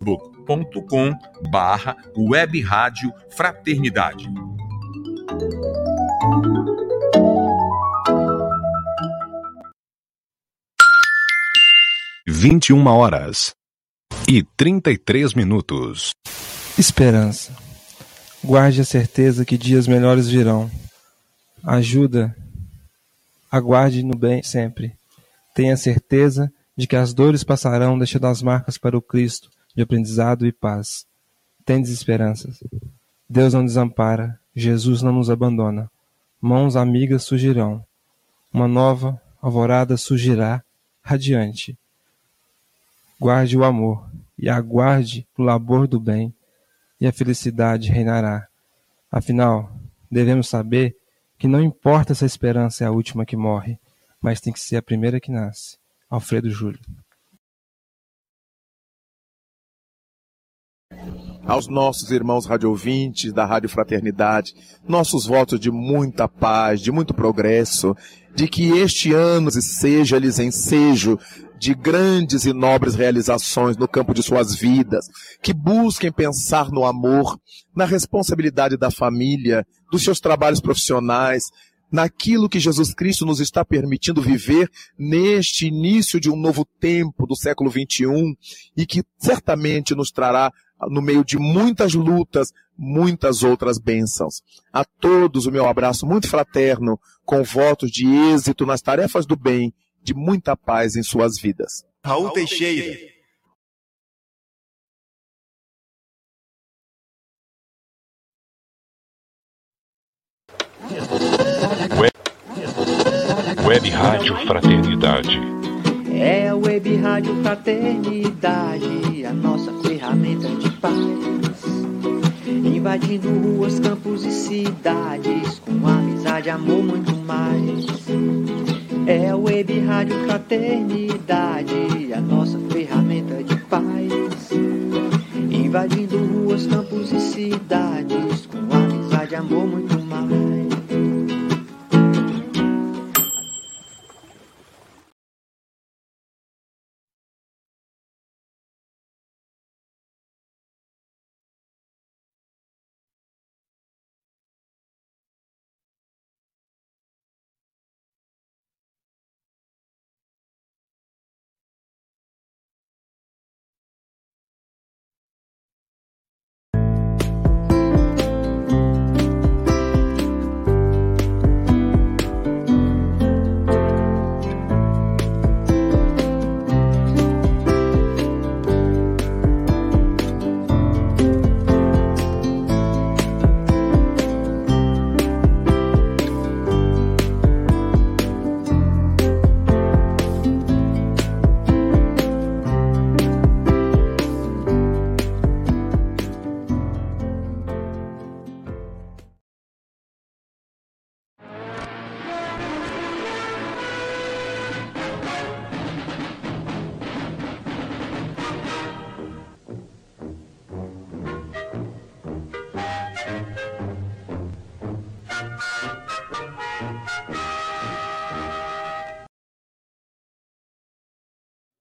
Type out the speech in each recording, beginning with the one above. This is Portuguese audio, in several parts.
facebook.com barra web rádio fraternidade. Vinte e uma horas e trinta e três minutos. Esperança. Guarde a certeza que dias melhores virão. Ajuda. Aguarde no bem sempre. Tenha certeza de que as dores passarão, deixando as marcas para o Cristo de aprendizado e paz. Tendes esperanças. Deus não desampara, Jesus não nos abandona. Mãos amigas surgirão. Uma nova alvorada surgirá, radiante. Guarde o amor e aguarde o labor do bem, e a felicidade reinará. Afinal, devemos saber que não importa se a esperança é a última que morre, mas tem que ser a primeira que nasce. Alfredo Júlio. Aos nossos irmãos radiovintes da Rádio Fraternidade, nossos votos de muita paz, de muito progresso, de que este ano seja-lhes ensejo de grandes e nobres realizações no campo de suas vidas, que busquem pensar no amor, na responsabilidade da família, dos seus trabalhos profissionais, naquilo que Jesus Cristo nos está permitindo viver neste início de um novo tempo do século 21 e que certamente nos trará no meio de muitas lutas, muitas outras bênçãos. A todos o meu abraço muito fraterno, com votos de êxito nas tarefas do bem, de muita paz em suas vidas. Raul Teixeira. Web, Web Rádio Fraternidade. É a Web Rádio Fraternidade, a nossa ferramenta de paz. Invadindo ruas, campos e cidades, com amizade, amor, muito mais. É a Web Rádio Fraternidade, a nossa ferramenta de paz. Invadindo ruas, campos e cidades, com amizade, amor, muito mais.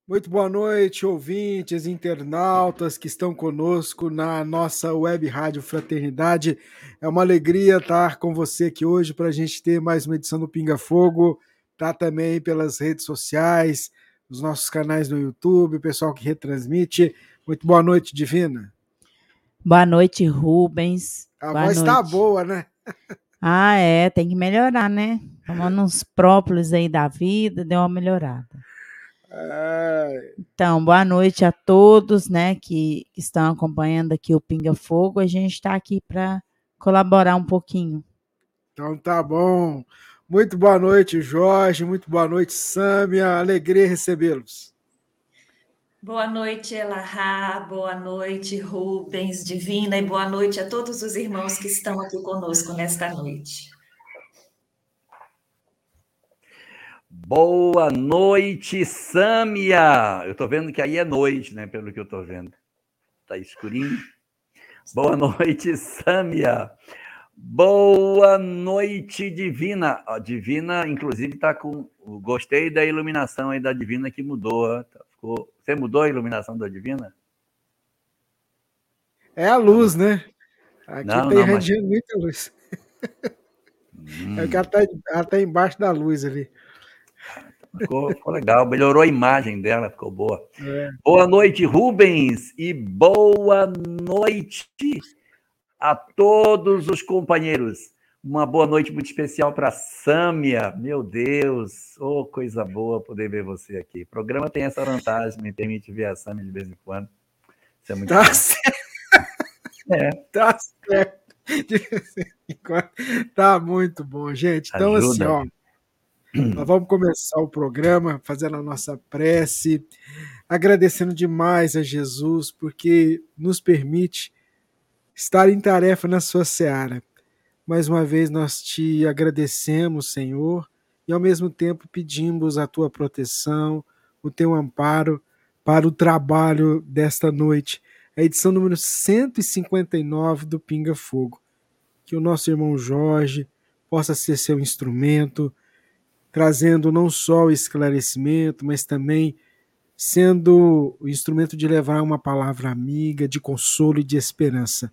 Muito boa noite, ouvintes, internautas que estão conosco na nossa web rádio Fraternidade. É uma alegria estar com você aqui hoje para a gente ter mais uma edição do Pinga Fogo. Tá também pelas redes sociais, os nossos canais no YouTube, o pessoal que retransmite. Muito boa noite, Divina. Boa noite, Rubens. A boa voz está boa, né? Ah, é, tem que melhorar, né? Tomando uns própolis aí da vida, deu uma melhorada. Então, boa noite a todos, né, que estão acompanhando aqui o Pinga Fogo. A gente está aqui para colaborar um pouquinho. Então tá bom. Muito boa noite, Jorge. Muito boa noite, Sâmia. Alegria recebê-los. Boa noite, Elahá. Boa noite, Rubens, Divina. E boa noite a todos os irmãos que estão aqui conosco nesta noite. Boa noite, Sâmia. Eu estou vendo que aí é noite, né? Pelo que eu estou vendo. Está escurinho. Boa noite, Sâmia. Boa noite, Divina. A Divina, inclusive, está com. Gostei da iluminação aí da Divina que mudou. Ficou... Você mudou a iluminação da Divina? É a luz, né? Aqui Não, tem não, mas- muita luz. Hum, É que ela tá, ela tá embaixo da luz ali. Ficou, ficou legal, melhorou a imagem dela, ficou boa. É. Boa noite, Rubens, e boa noite a todos os companheiros. Uma boa noite muito especial para Sâmia. Meu Deus, oh, coisa boa poder ver você aqui. O programa tem essa vantagem, me permite ver a Sâmia de vez em quando. Isso é muito Tá bom. certo. É. Tá certo. Tá muito bom, gente. Então, Ajuda. assim, ó. Nós vamos começar o programa fazendo a nossa prece, agradecendo demais a Jesus, porque nos permite estar em tarefa na sua seara. Mais uma vez nós te agradecemos, Senhor, e ao mesmo tempo pedimos a tua proteção, o teu amparo para o trabalho desta noite, a edição número 159 do Pinga Fogo. Que o nosso irmão Jorge possa ser seu instrumento, trazendo não só o esclarecimento, mas também sendo o instrumento de levar uma palavra amiga, de consolo e de esperança.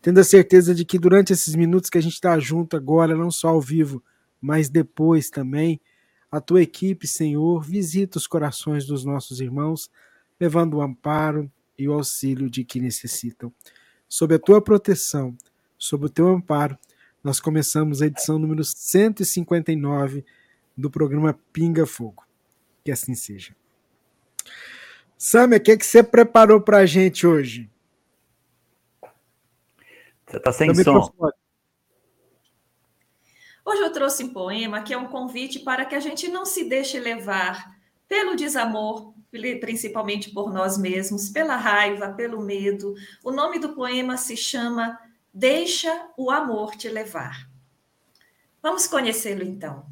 Tendo a certeza de que durante esses minutos que a gente está junto agora, não só ao vivo, mas depois também, a tua equipe, Senhor, visita os corações dos nossos irmãos, levando o amparo e o auxílio de que necessitam. Sob a tua proteção, sob o teu amparo, nós começamos a edição número 159 do programa Pinga Fogo. Que assim seja. Samia, o que, que você preparou para a gente hoje? Você está sem Seu som. Hoje eu trouxe um poema que é um convite para que a gente não se deixe levar pelo desamor, principalmente por nós mesmos, pela raiva, pelo medo. O nome do poema se chama Deixa o amor te levar. Vamos conhecê-lo então.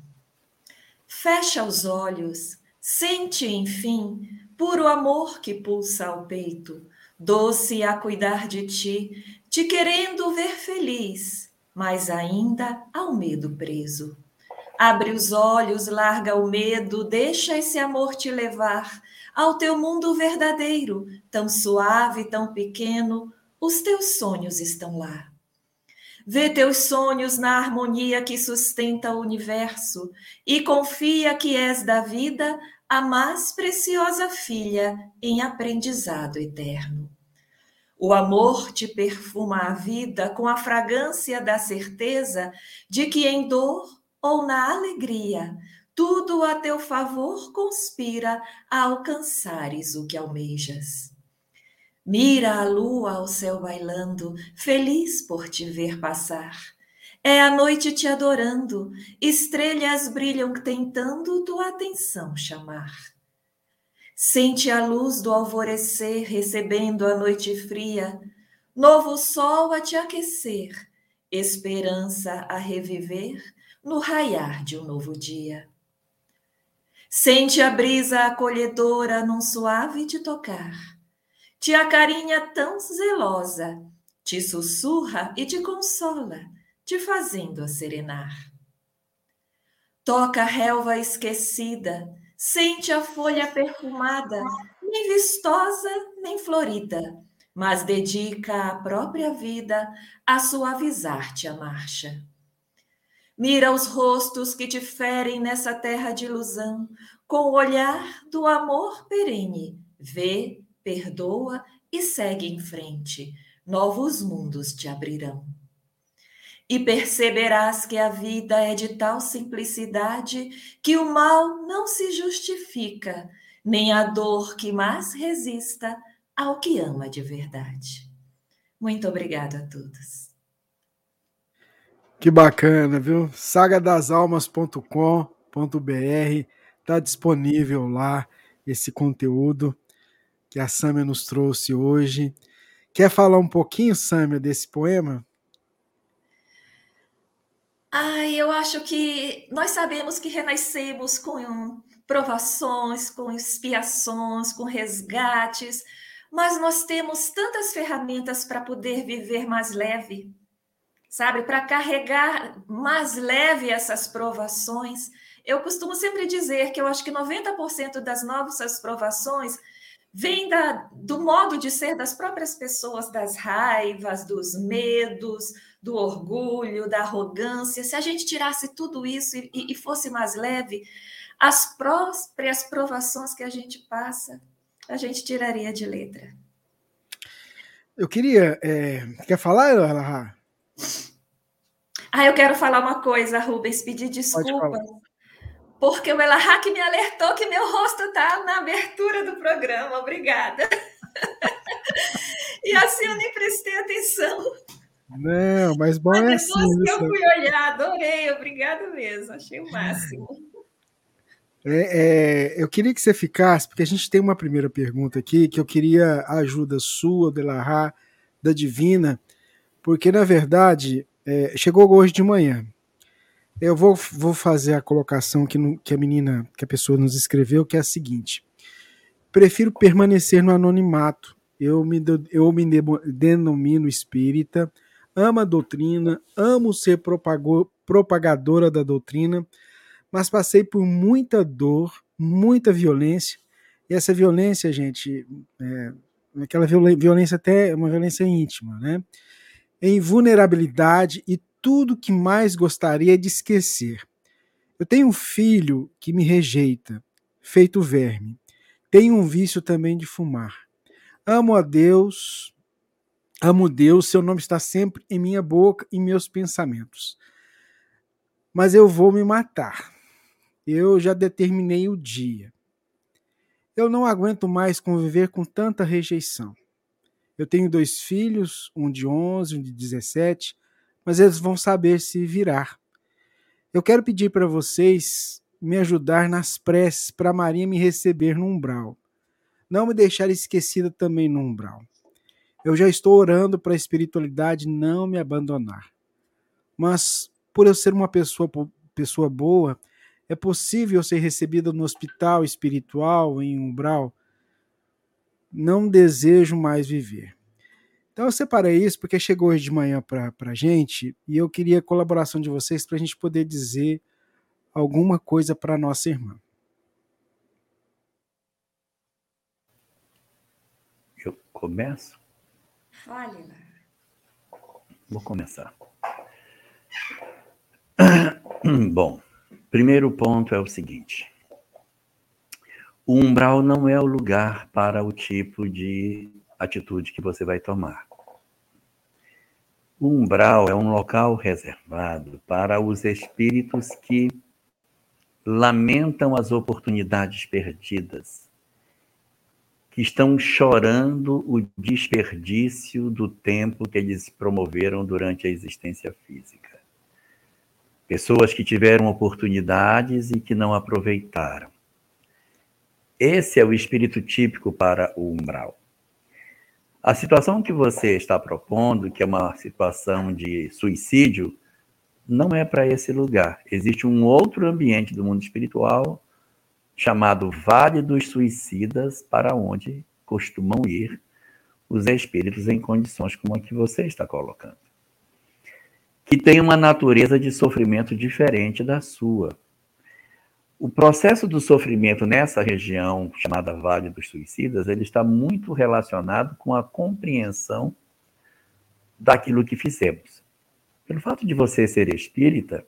Fecha os olhos, sente, enfim, puro amor que pulsa ao peito, doce a cuidar de ti, te querendo ver feliz, mas ainda ao medo preso. Abre os olhos, larga o medo, deixa esse amor te levar ao teu mundo verdadeiro, tão suave, tão pequeno, os teus sonhos estão lá. Vê teus sonhos na harmonia que sustenta o universo e confia que és da vida a mais preciosa filha em aprendizado eterno. O amor te perfuma a vida com a fragrância da certeza de que em dor ou na alegria, tudo a teu favor conspira a alcançares o que almejas. Mira a lua ao céu bailando, feliz por te ver passar. É a noite te adorando, estrelas brilham tentando tua atenção chamar. Sente a luz do alvorecer recebendo a noite fria, novo sol a te aquecer, esperança a reviver no raiar de um novo dia. Sente a brisa acolhedora num suave te tocar, te acarinha tão zelosa, te sussurra e te consola, te fazendo a serenar. Toca a relva esquecida, sente a folha perfumada, nem vistosa nem florida, mas dedica a própria vida a suavizar-te a marcha. Mira os rostos que te ferem nessa terra de ilusão, com o olhar do amor perene, vê, perdoa e segue em frente, novos mundos te abrirão. E perceberás que a vida é de tal simplicidade que o mal não se justifica, nem a dor que mais resista ao que ama de verdade. Muito obrigada a todos. Que bacana, viu? sagadasalmas.com.br está disponível lá esse conteúdo que a Sâmia nos trouxe hoje. Quer falar um pouquinho, Sâmia, desse poema? Ai, eu acho que nós sabemos que renascemos com provações, com expiações, com resgates, mas nós temos tantas ferramentas para poder viver mais leve, sabe? Para carregar mais leve essas provações. Eu costumo sempre dizer que eu acho que 90% das nossas provações vem da, do modo de ser das próprias pessoas, das raivas, dos medos, do orgulho, da arrogância. Se a gente tirasse tudo isso e, e fosse mais leve, as próprias provações que a gente passa, a gente tiraria de letra. Eu queria. É... Quer falar, Elahá? Ah, eu quero falar uma coisa, Rubens, pedir desculpa. Porque o Elahá que me alertou que meu rosto está na abertura do programa. Obrigada. e assim eu nem prestei atenção. Não, mas bom mas é assim. Depois que eu fui olhar, adorei. Obrigado mesmo. Achei o máximo. É, é, eu queria que você ficasse, porque a gente tem uma primeira pergunta aqui que eu queria a ajuda sua, de Larra, da Divina, porque na verdade é, chegou hoje de manhã. Eu vou, vou fazer a colocação que, no, que a menina, que a pessoa nos escreveu, que é a seguinte: prefiro permanecer no anonimato. Eu me, eu me denomino espírita, amo a doutrina, amo ser propagadora da doutrina mas passei por muita dor, muita violência. E essa violência, gente, é, aquela violência até uma violência íntima, né? Em vulnerabilidade e tudo que mais gostaria de esquecer. Eu tenho um filho que me rejeita, feito verme. Tenho um vício também de fumar. Amo a Deus, amo Deus, seu nome está sempre em minha boca e meus pensamentos. Mas eu vou me matar eu já determinei o dia. Eu não aguento mais conviver com tanta rejeição. Eu tenho dois filhos, um de 11, um de 17, mas eles vão saber se virar. Eu quero pedir para vocês me ajudar nas preces para Maria me receber no umbral. Não me deixar esquecida também no umbral. Eu já estou orando para a espiritualidade não me abandonar. Mas, por eu ser uma pessoa, pessoa boa, é possível ser recebida no hospital espiritual, em umbral? Não desejo mais viver. Então eu separei isso porque chegou hoje de manhã para a gente e eu queria a colaboração de vocês para a gente poder dizer alguma coisa para nossa irmã. Eu começo? Fale, Vou começar. Bom, Primeiro ponto é o seguinte: o umbral não é o lugar para o tipo de atitude que você vai tomar. Umbral é um local reservado para os espíritos que lamentam as oportunidades perdidas, que estão chorando o desperdício do tempo que eles promoveram durante a existência física. Pessoas que tiveram oportunidades e que não aproveitaram. Esse é o espírito típico para o umbral. A situação que você está propondo, que é uma situação de suicídio, não é para esse lugar. Existe um outro ambiente do mundo espiritual chamado Vale dos Suicidas, para onde costumam ir os espíritos em condições como a que você está colocando que tem uma natureza de sofrimento diferente da sua. O processo do sofrimento nessa região chamada Vale dos Suicidas, ele está muito relacionado com a compreensão daquilo que fizemos. Pelo fato de você ser espírita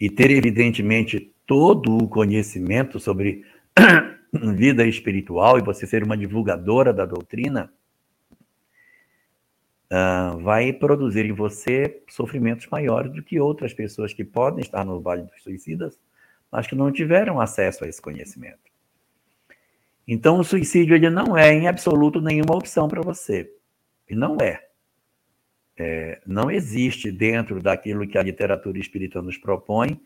e ter evidentemente todo o conhecimento sobre vida espiritual e você ser uma divulgadora da doutrina, uh, vai produzir em você sofrimentos maiores do que outras pessoas que podem estar no Vale dos Suicidas, mas que não tiveram acesso a esse conhecimento. Então, o suicídio ele não é, em absoluto, nenhuma opção para você. E não é. é. Não existe dentro daquilo que a literatura espírita nos propõe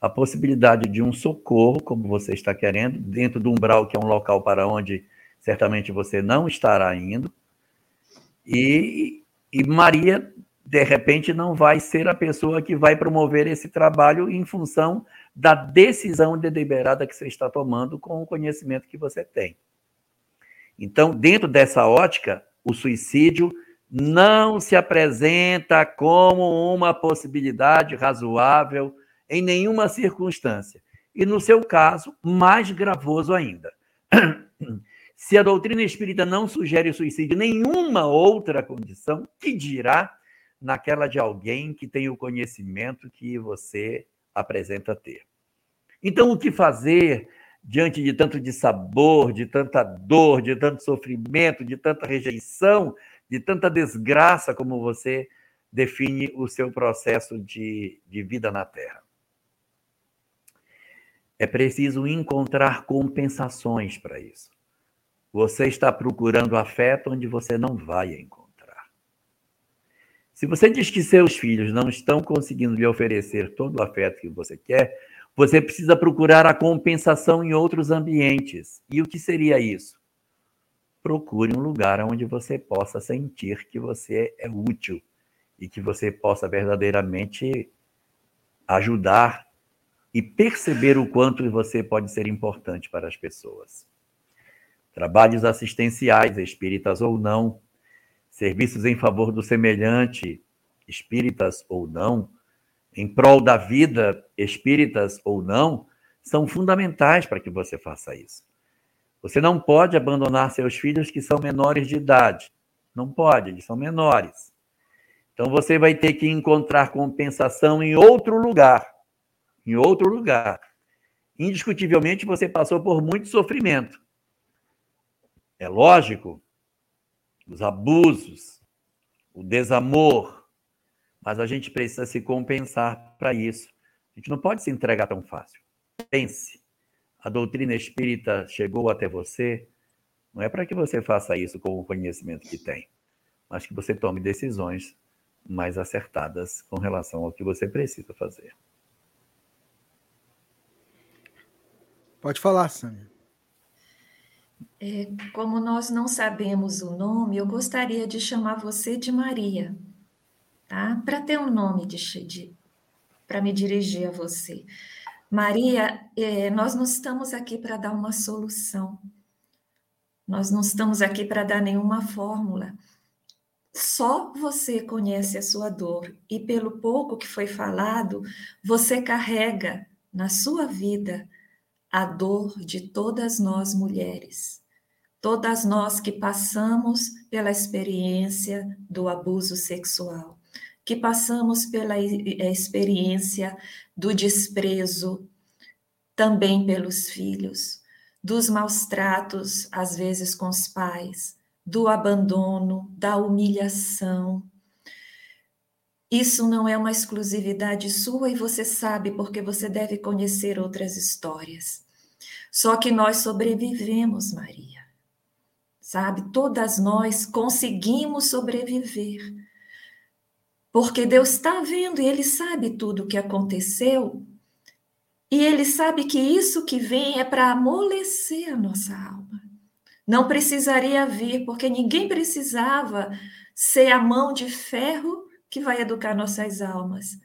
a possibilidade de um socorro, como você está querendo, dentro do umbral, que é um local para onde certamente você não estará indo, e, e Maria, de repente, não vai ser a pessoa que vai promover esse trabalho em função da decisão deliberada que você está tomando com o conhecimento que você tem. Então, dentro dessa ótica, o suicídio não se apresenta como uma possibilidade razoável em nenhuma circunstância. E no seu caso, mais gravoso ainda. Se a doutrina espírita não sugere o suicídio nenhuma outra condição, que dirá naquela de alguém que tem o conhecimento que você apresenta ter? Então, o que fazer diante de tanto dissabor, de tanta dor, de tanto sofrimento, de tanta rejeição, de tanta desgraça como você define o seu processo de, de vida na Terra? É preciso encontrar compensações para isso. Você está procurando afeto onde você não vai encontrar. Se você diz que seus filhos não estão conseguindo lhe oferecer todo o afeto que você quer, você precisa procurar a compensação em outros ambientes. E o que seria isso? Procure um lugar onde você possa sentir que você é útil e que você possa verdadeiramente ajudar e perceber o quanto você pode ser importante para as pessoas. Trabalhos assistenciais, espíritas ou não, serviços em favor do semelhante, espíritas ou não, em prol da vida, espíritas ou não, são fundamentais para que você faça isso. Você não pode abandonar seus filhos que são menores de idade. Não pode, eles são menores. Então você vai ter que encontrar compensação em outro lugar. Em outro lugar. Indiscutivelmente você passou por muito sofrimento. É lógico, os abusos, o desamor, mas a gente precisa se compensar para isso. A gente não pode se entregar tão fácil. Pense. A doutrina espírita chegou até você, não é para que você faça isso com o conhecimento que tem, mas que você tome decisões mais acertadas com relação ao que você precisa fazer. Pode falar, Sânia. É, como nós não sabemos o nome, eu gostaria de chamar você de Maria tá? Para ter um nome de, de para me dirigir a você. Maria, é, nós não estamos aqui para dar uma solução. Nós não estamos aqui para dar nenhuma fórmula. Só você conhece a sua dor e pelo pouco que foi falado, você carrega na sua vida a dor de todas nós mulheres. Todas nós que passamos pela experiência do abuso sexual que passamos pela eh, experiência do desprezo, também pelos filhos, dos maus tratos, às vezes com os pais, do abandono, da humilhação. Isso não é uma exclusividade sua e você sabe porque você deve conhecer outras histórias. Só que nós sobrevivemos, Maria. Sabe? Todas nós conseguimos sobreviver porque Deus está vendo e Ele sabe tudo o que aconteceu. E Ele sabe que isso que vem é para amolecer a nossa alma. Não precisaria vir, porque ninguém precisava ser a mão de ferro que vai educar nossas almas.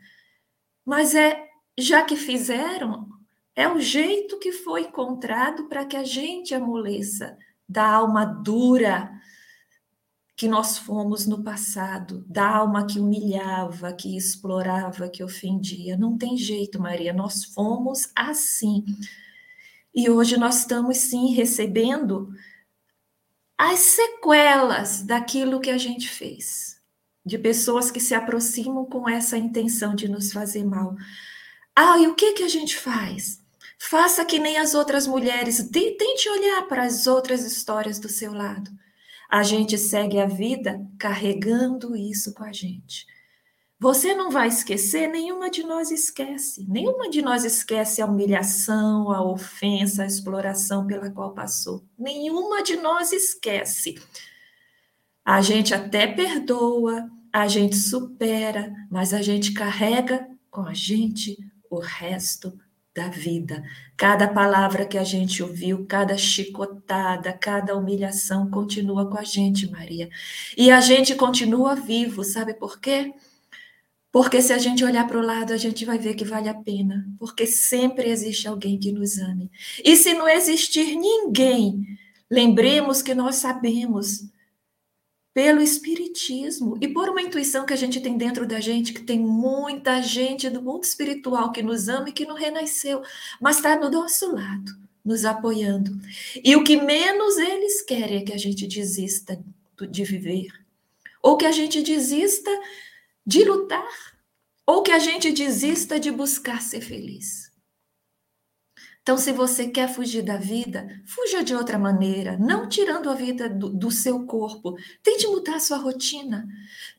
Mas é, já que fizeram, é o jeito que foi encontrado para que a gente amoleça da alma dura, que nós fomos no passado, da alma que humilhava, que explorava, que ofendia. Não tem jeito, Maria, nós fomos assim. E hoje nós estamos sim recebendo as sequelas daquilo que a gente fez, de pessoas que se aproximam com essa intenção de nos fazer mal. Ah, e o que que a gente faz? Faça que nem as outras mulheres, tente olhar para as outras histórias do seu lado a gente segue a vida carregando isso com a gente. Você não vai esquecer, nenhuma de nós esquece. Nenhuma de nós esquece a humilhação, a ofensa, a exploração pela qual passou. Nenhuma de nós esquece. A gente até perdoa, a gente supera, mas a gente carrega com a gente o resto da vida. Cada palavra que a gente ouviu, cada chicotada, cada humilhação continua com a gente, Maria. E a gente continua vivo, sabe por quê? Porque se a gente olhar para o lado, a gente vai ver que vale a pena, porque sempre existe alguém que nos ame. E se não existir ninguém, lembremos que nós sabemos pelo espiritismo e por uma intuição que a gente tem dentro da gente, que tem muita gente do mundo espiritual que nos ama e que não renasceu, mas está do nosso lado, nos apoiando. E o que menos eles querem é que a gente desista de viver, ou que a gente desista de lutar, ou que a gente desista de buscar ser feliz. Então, se você quer fugir da vida, fuja de outra maneira, não tirando a vida do, do seu corpo. Tente mudar a sua rotina.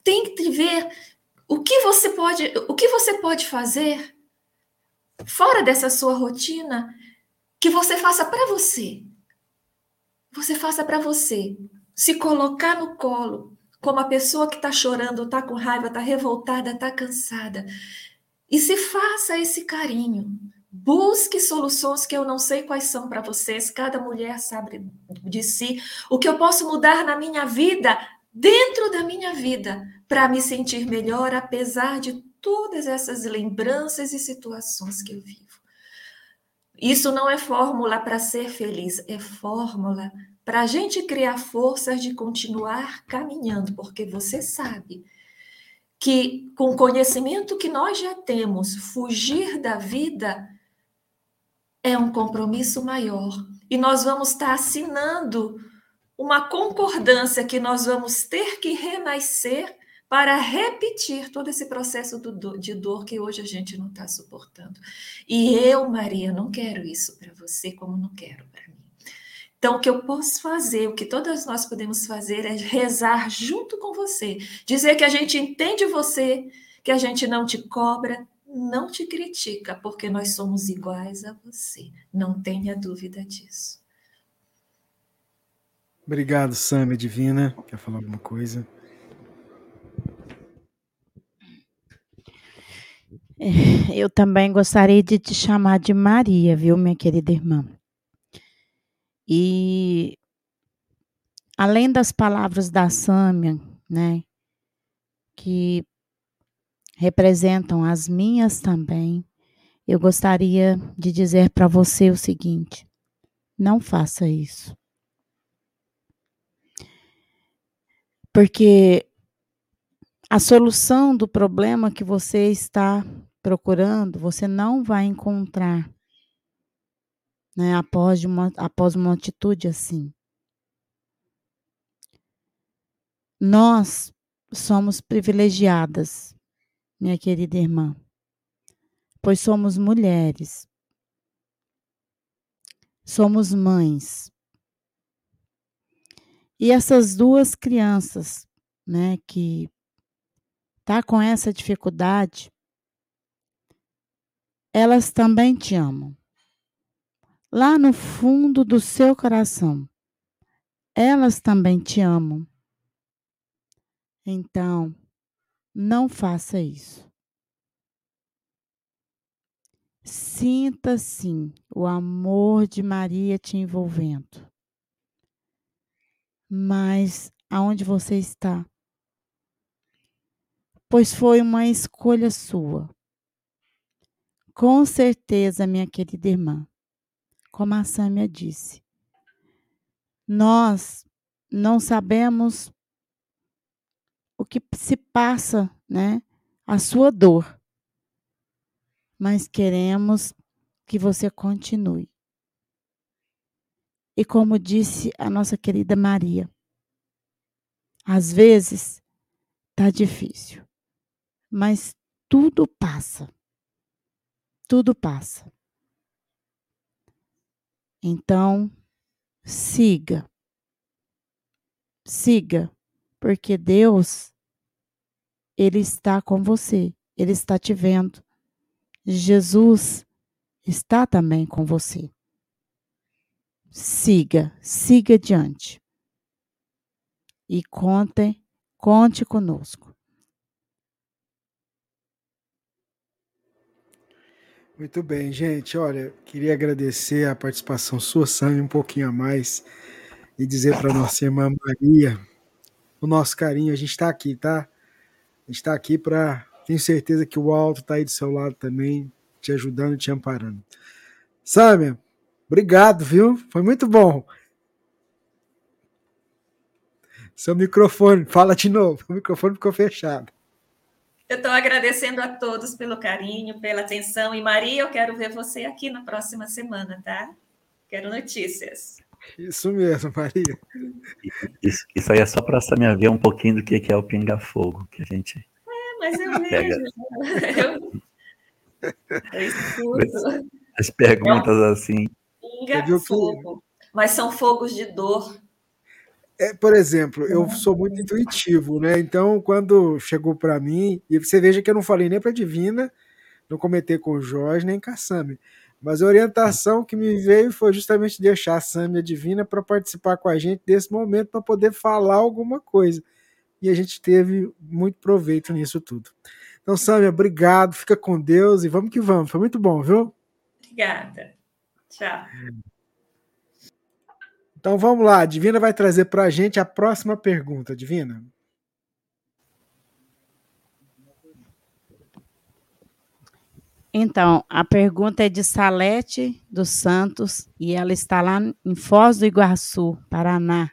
Tente ver o que você pode, o que você pode fazer fora dessa sua rotina que você faça para você. Você faça para você. Se colocar no colo, como a pessoa que está chorando, está com raiva, está revoltada, está cansada. E se faça esse carinho. Busque soluções que eu não sei quais são para vocês. Cada mulher sabe de si. O que eu posso mudar na minha vida, dentro da minha vida, para me sentir melhor, apesar de todas essas lembranças e situações que eu vivo. Isso não é fórmula para ser feliz, é fórmula para a gente criar forças de continuar caminhando, porque você sabe que com o conhecimento que nós já temos, fugir da vida é um compromisso maior. E nós vamos estar assinando uma concordância que nós vamos ter que renascer para repetir todo esse processo de dor que hoje a gente não está suportando. E eu, Maria, não quero isso para você, como não quero para mim. Então, o que eu posso fazer, o que todas nós podemos fazer é rezar junto com você, dizer que a gente entende você, que a gente não te cobra, não te critica, porque nós somos iguais a você. Não tenha dúvida disso. Obrigado, Sâmia Divina. Quer falar alguma coisa? Eu também gostaria de te chamar de Maria, viu, minha querida irmã? E além das palavras da Sâmia, né, que representam as minhas também, eu gostaria de dizer para você o seguinte: não faça isso. Porque a solução do problema que você está procurando, você não vai encontrar né, após, uma, após uma atitude assim. Nós somos privilegiadas, minha querida irmã, pois somos mulheres, somos mães. E essas duas crianças, né, que tá com essa dificuldade, elas também te amam. Lá no fundo do seu coração, elas também te amam. Então, não faça isso. Sinta sim o amor de Maria te envolvendo. Mas aonde você está? Pois foi uma escolha sua. Com certeza, minha querida irmã, como a Sâmia disse, nós não sabemos o que se passa, né? A sua dor. Mas queremos que você continue. E como disse a nossa querida Maria, às vezes tá difícil, mas tudo passa tudo passa. Então, siga. Siga, porque Deus ele está com você, ele está te vendo. Jesus está também com você. Siga, siga adiante. E conte, conte conosco. Muito bem, gente. Olha, queria agradecer a participação sua, Sam, um pouquinho a mais, e dizer para nossa irmã Maria o nosso carinho. A gente está aqui, tá? Está aqui para. Tenho certeza que o alto está aí do seu lado também, te ajudando, te amparando. Sâmia, obrigado, viu? Foi muito bom. Seu microfone, fala de novo. O microfone ficou fechado. Eu estou agradecendo a todos pelo carinho, pela atenção. E Maria, eu quero ver você aqui na próxima semana, tá? Quero notícias. Isso mesmo, Maria. Isso, isso aí é só para Samia ver um pouquinho do que é o pinga-fogo, que a gente É, mas eu Pega. vejo. Eu, eu escuto. as perguntas assim. Pinga Você viu que- fogo. Mas são fogos de dor. É, por exemplo, eu sou muito intuitivo, né? Então, quando chegou para mim, e você veja que eu não falei nem para Divina, não comentei com o Jorge nem com a Sami. Mas a orientação que me veio foi justamente deixar a Sami e a Divina para participar com a gente desse momento, para poder falar alguma coisa. E a gente teve muito proveito nisso tudo. Então, Sâmia, obrigado, fica com Deus e vamos que vamos. Foi muito bom, viu? Obrigada. Tchau. Então vamos lá, a Divina vai trazer para a gente a próxima pergunta, Divina. Então, a pergunta é de Salete dos Santos e ela está lá em Foz do Iguaçu, Paraná.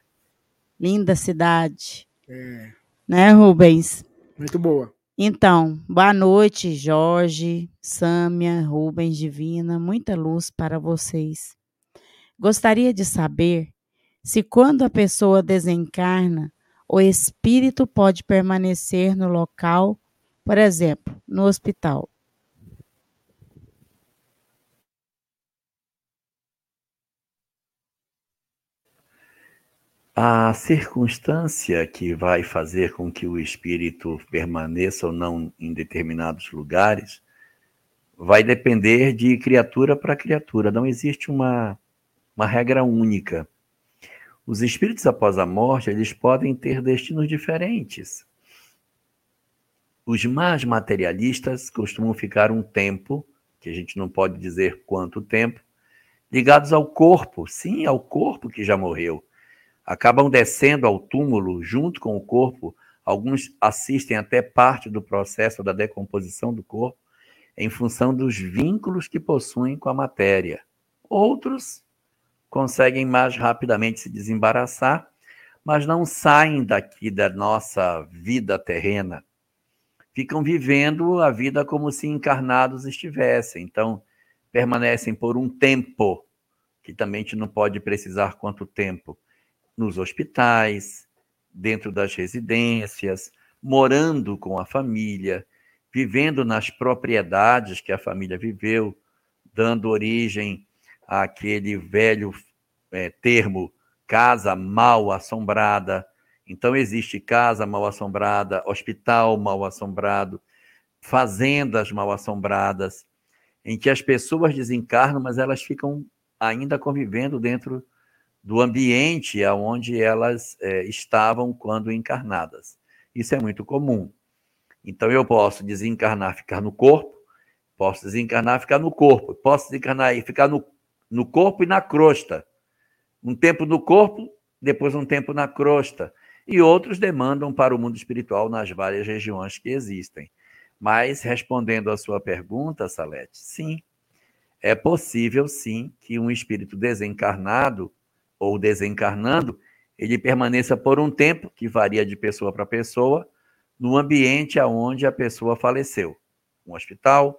Linda cidade. É, Né, Rubens? muito boa. Então, boa noite, Jorge, Sâmia, Rubens, Divina. Muita luz para vocês. Gostaria de saber se quando a pessoa desencarna, o espírito pode permanecer no local, por exemplo, no hospital. A circunstância que vai fazer com que o espírito permaneça ou não em determinados lugares vai depender de criatura para criatura. Não existe uma, uma regra única. Os espíritos após a morte, eles podem ter destinos diferentes. Os mais materialistas costumam ficar um tempo, que a gente não pode dizer quanto tempo, ligados ao corpo, sim, ao corpo que já morreu acabam descendo ao túmulo junto com o corpo. Alguns assistem até parte do processo da decomposição do corpo em função dos vínculos que possuem com a matéria. Outros conseguem mais rapidamente se desembaraçar, mas não saem daqui da nossa vida terrena. Ficam vivendo a vida como se encarnados estivessem. Então, permanecem por um tempo, que também a gente não pode precisar quanto tempo nos hospitais, dentro das residências, morando com a família, vivendo nas propriedades que a família viveu, dando origem àquele velho é, termo casa mal assombrada. Então, existe casa mal assombrada, hospital mal assombrado, fazendas mal assombradas, em que as pessoas desencarnam, mas elas ficam ainda convivendo dentro do ambiente aonde elas é, estavam quando encarnadas. Isso é muito comum. Então eu posso desencarnar, ficar no corpo, posso desencarnar, ficar no corpo, posso desencarnar e ficar no, no corpo e na crosta. Um tempo no corpo, depois um tempo na crosta. E outros demandam para o mundo espiritual nas várias regiões que existem. Mas, respondendo à sua pergunta, Salete, sim, é possível, sim, que um espírito desencarnado ou desencarnando, ele permaneça por um tempo, que varia de pessoa para pessoa, no ambiente aonde a pessoa faleceu. Um hospital,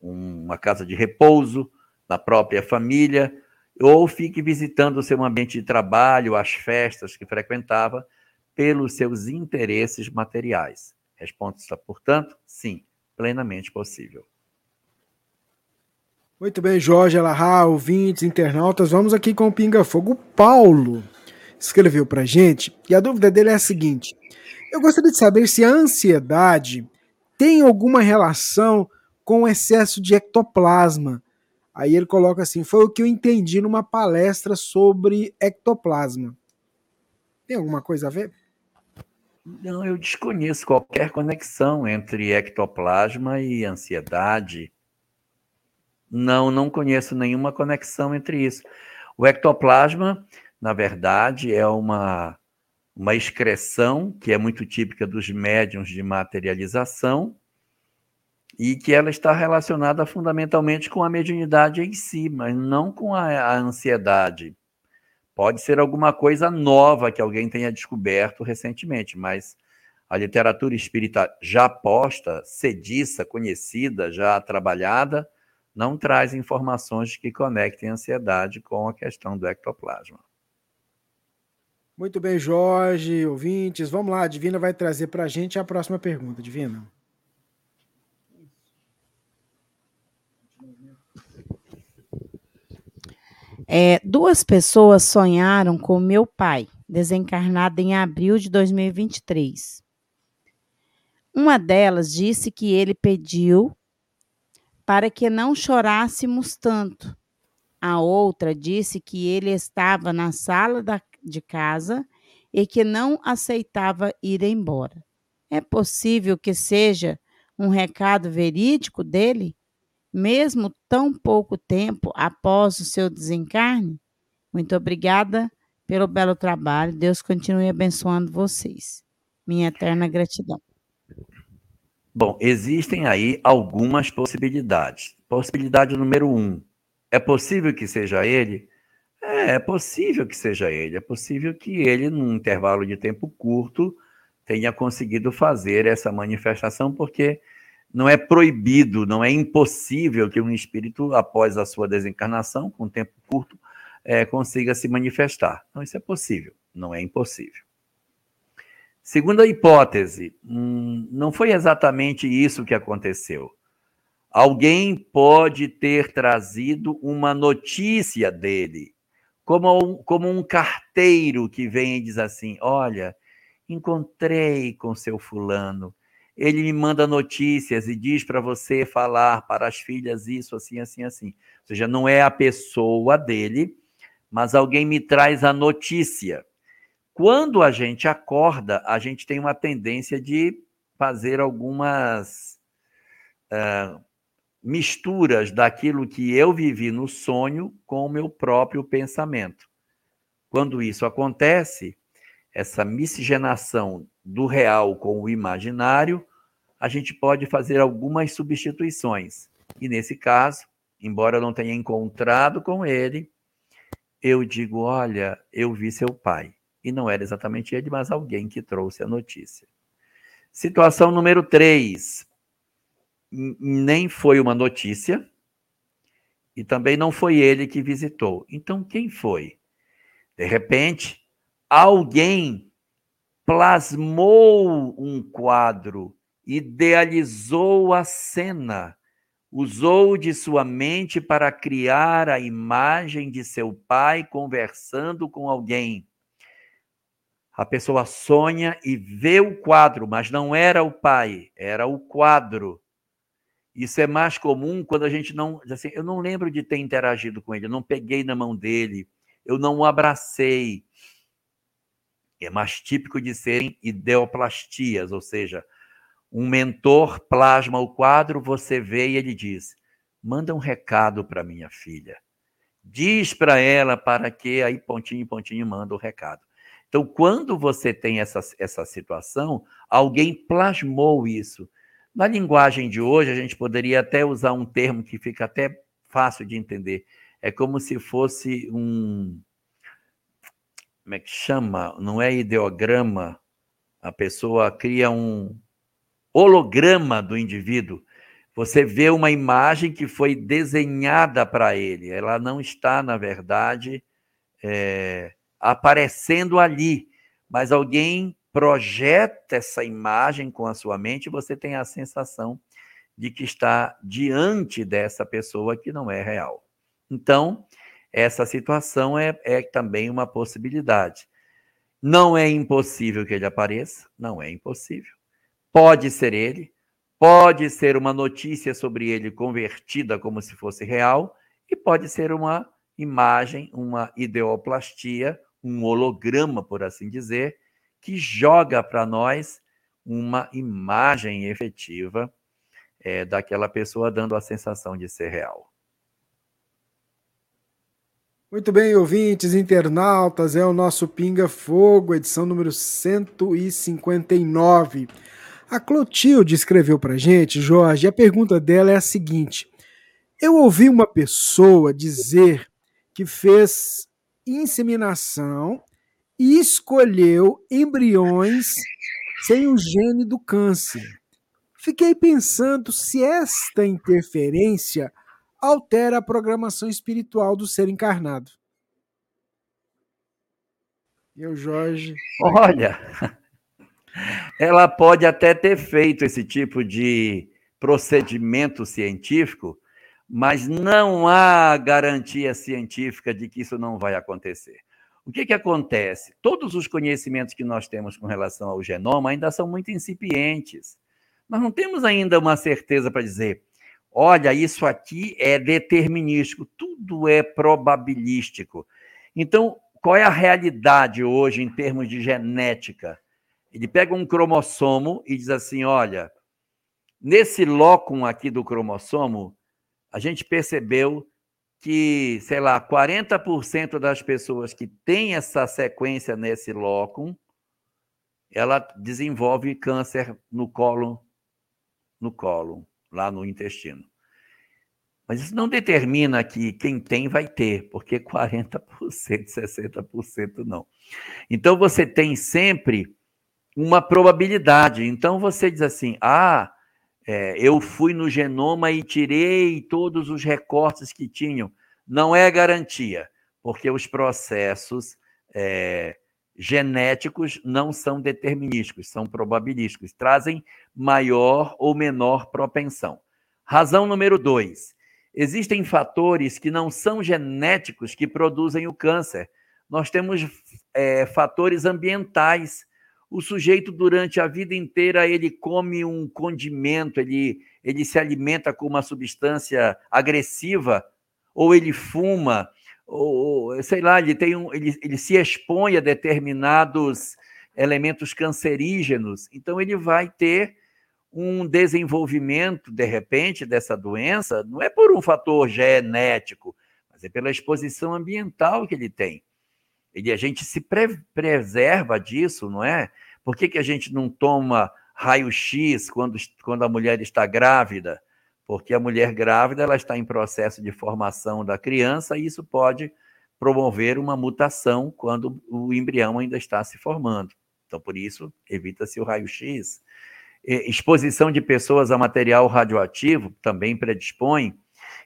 uma casa de repouso, na própria família, ou fique visitando o seu ambiente de trabalho, as festas que frequentava, pelos seus interesses materiais. Resposta, portanto, sim, plenamente possível. Muito bem, Jorge Alahá, ouvintes, internautas, vamos aqui com o Pinga Fogo. O Paulo escreveu pra gente e a dúvida dele é a seguinte: Eu gostaria de saber se a ansiedade tem alguma relação com o excesso de ectoplasma. Aí ele coloca assim: foi o que eu entendi numa palestra sobre ectoplasma. Tem alguma coisa a ver? Não, eu desconheço qualquer conexão entre ectoplasma e ansiedade. Não, não conheço nenhuma conexão entre isso. O ectoplasma, na verdade, é uma, uma excreção que é muito típica dos médiums de materialização e que ela está relacionada fundamentalmente com a mediunidade em si, mas não com a, a ansiedade. Pode ser alguma coisa nova que alguém tenha descoberto recentemente, mas a literatura espírita já posta, sediça, conhecida, já trabalhada, não traz informações que conectem a ansiedade com a questão do ectoplasma. Muito bem, Jorge, ouvintes. Vamos lá, a Divina vai trazer para a gente a próxima pergunta. Divina. É, duas pessoas sonharam com meu pai, desencarnado em abril de 2023. Uma delas disse que ele pediu para que não chorássemos tanto. A outra disse que ele estava na sala da, de casa e que não aceitava ir embora. É possível que seja um recado verídico dele, mesmo tão pouco tempo após o seu desencarne? Muito obrigada pelo belo trabalho. Deus continue abençoando vocês. Minha eterna gratidão. Bom, existem aí algumas possibilidades. Possibilidade número um: é possível que seja ele? É, é possível que seja ele. É possível que ele, num intervalo de tempo curto, tenha conseguido fazer essa manifestação, porque não é proibido, não é impossível que um espírito, após a sua desencarnação, com tempo curto, é, consiga se manifestar. Então, isso é possível, não é impossível. Segunda hipótese, hum, não foi exatamente isso que aconteceu. Alguém pode ter trazido uma notícia dele, como um, como um carteiro que vem e diz assim: Olha, encontrei com seu fulano, ele me manda notícias e diz para você falar para as filhas isso, assim, assim, assim. Ou seja, não é a pessoa dele, mas alguém me traz a notícia. Quando a gente acorda, a gente tem uma tendência de fazer algumas uh, misturas daquilo que eu vivi no sonho com o meu próprio pensamento. Quando isso acontece, essa miscigenação do real com o imaginário, a gente pode fazer algumas substituições. E nesse caso, embora eu não tenha encontrado com ele, eu digo: olha, eu vi seu pai e não era exatamente ele, mas alguém que trouxe a notícia. Situação número 3. Nem foi uma notícia e também não foi ele que visitou. Então, quem foi? De repente, alguém plasmou um quadro, idealizou a cena, usou de sua mente para criar a imagem de seu pai conversando com alguém a pessoa sonha e vê o quadro, mas não era o pai, era o quadro. Isso é mais comum quando a gente não. Assim, eu não lembro de ter interagido com ele, eu não peguei na mão dele, eu não o abracei. É mais típico de serem ideoplastias, ou seja, um mentor plasma o quadro, você vê e ele diz: manda um recado para minha filha. Diz para ela para que, aí pontinho, pontinho, manda o recado. Então, quando você tem essa, essa situação, alguém plasmou isso. Na linguagem de hoje, a gente poderia até usar um termo que fica até fácil de entender. É como se fosse um. Como é que chama? Não é ideograma. A pessoa cria um holograma do indivíduo. Você vê uma imagem que foi desenhada para ele. Ela não está, na verdade, é, aparecendo ali, mas alguém projeta essa imagem com a sua mente você tem a sensação de que está diante dessa pessoa que não é real. Então, essa situação é, é também uma possibilidade. Não é impossível que ele apareça, não é impossível. Pode ser ele, pode ser uma notícia sobre ele convertida como se fosse real, e pode ser uma imagem, uma ideoplastia, um holograma, por assim dizer, que joga para nós uma imagem efetiva é, daquela pessoa, dando a sensação de ser real. Muito bem, ouvintes, internautas, é o nosso Pinga Fogo, edição número 159. A Clotilde escreveu para gente, Jorge, a pergunta dela é a seguinte: Eu ouvi uma pessoa dizer que fez inseminação e escolheu embriões sem o gene do câncer. Fiquei pensando se esta interferência altera a programação espiritual do ser encarnado? Eu, Jorge. Olha, ela pode até ter feito esse tipo de procedimento científico, mas não há garantia científica de que isso não vai acontecer. O que, que acontece? Todos os conhecimentos que nós temos com relação ao genoma ainda são muito incipientes. Nós não temos ainda uma certeza para dizer, olha, isso aqui é determinístico, tudo é probabilístico. Então, qual é a realidade hoje em termos de genética? Ele pega um cromossomo e diz assim: olha, nesse locum aqui do cromossomo, a gente percebeu que, sei lá, 40% das pessoas que têm essa sequência nesse locum, ela desenvolve câncer no colo, no colo, lá no intestino. Mas isso não determina que quem tem vai ter, porque 40%, 60% não. Então você tem sempre uma probabilidade. Então você diz assim: ah, é, eu fui no genoma e tirei todos os recortes que tinham. Não é garantia, porque os processos é, genéticos não são determinísticos, são probabilísticos, trazem maior ou menor propensão. Razão número dois: existem fatores que não são genéticos que produzem o câncer. Nós temos é, fatores ambientais o sujeito durante a vida inteira ele come um condimento, ele, ele se alimenta com uma substância agressiva, ou ele fuma, ou sei lá, ele tem um, ele, ele se expõe a determinados elementos cancerígenos, então ele vai ter um desenvolvimento de repente dessa doença, não é por um fator genético, mas é pela exposição ambiental que ele tem. Ele, a gente se pre preserva disso, não é? Por que, que a gente não toma raio-x quando, quando a mulher está grávida? Porque a mulher grávida ela está em processo de formação da criança e isso pode promover uma mutação quando o embrião ainda está se formando. Então, por isso, evita-se o raio-x. Exposição de pessoas a material radioativo também predispõe.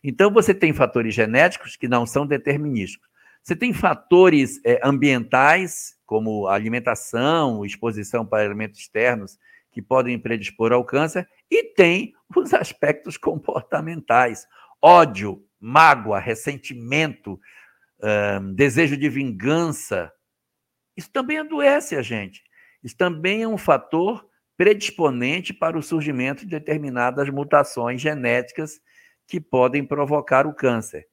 Então, você tem fatores genéticos que não são determinísticos. Você tem fatores é, ambientais, como alimentação, exposição para elementos externos, que podem predispor ao câncer, e tem os aspectos comportamentais: ódio, mágoa, ressentimento, um, desejo de vingança. Isso também adoece a gente. Isso também é um fator predisponente para o surgimento de determinadas mutações genéticas que podem provocar o câncer.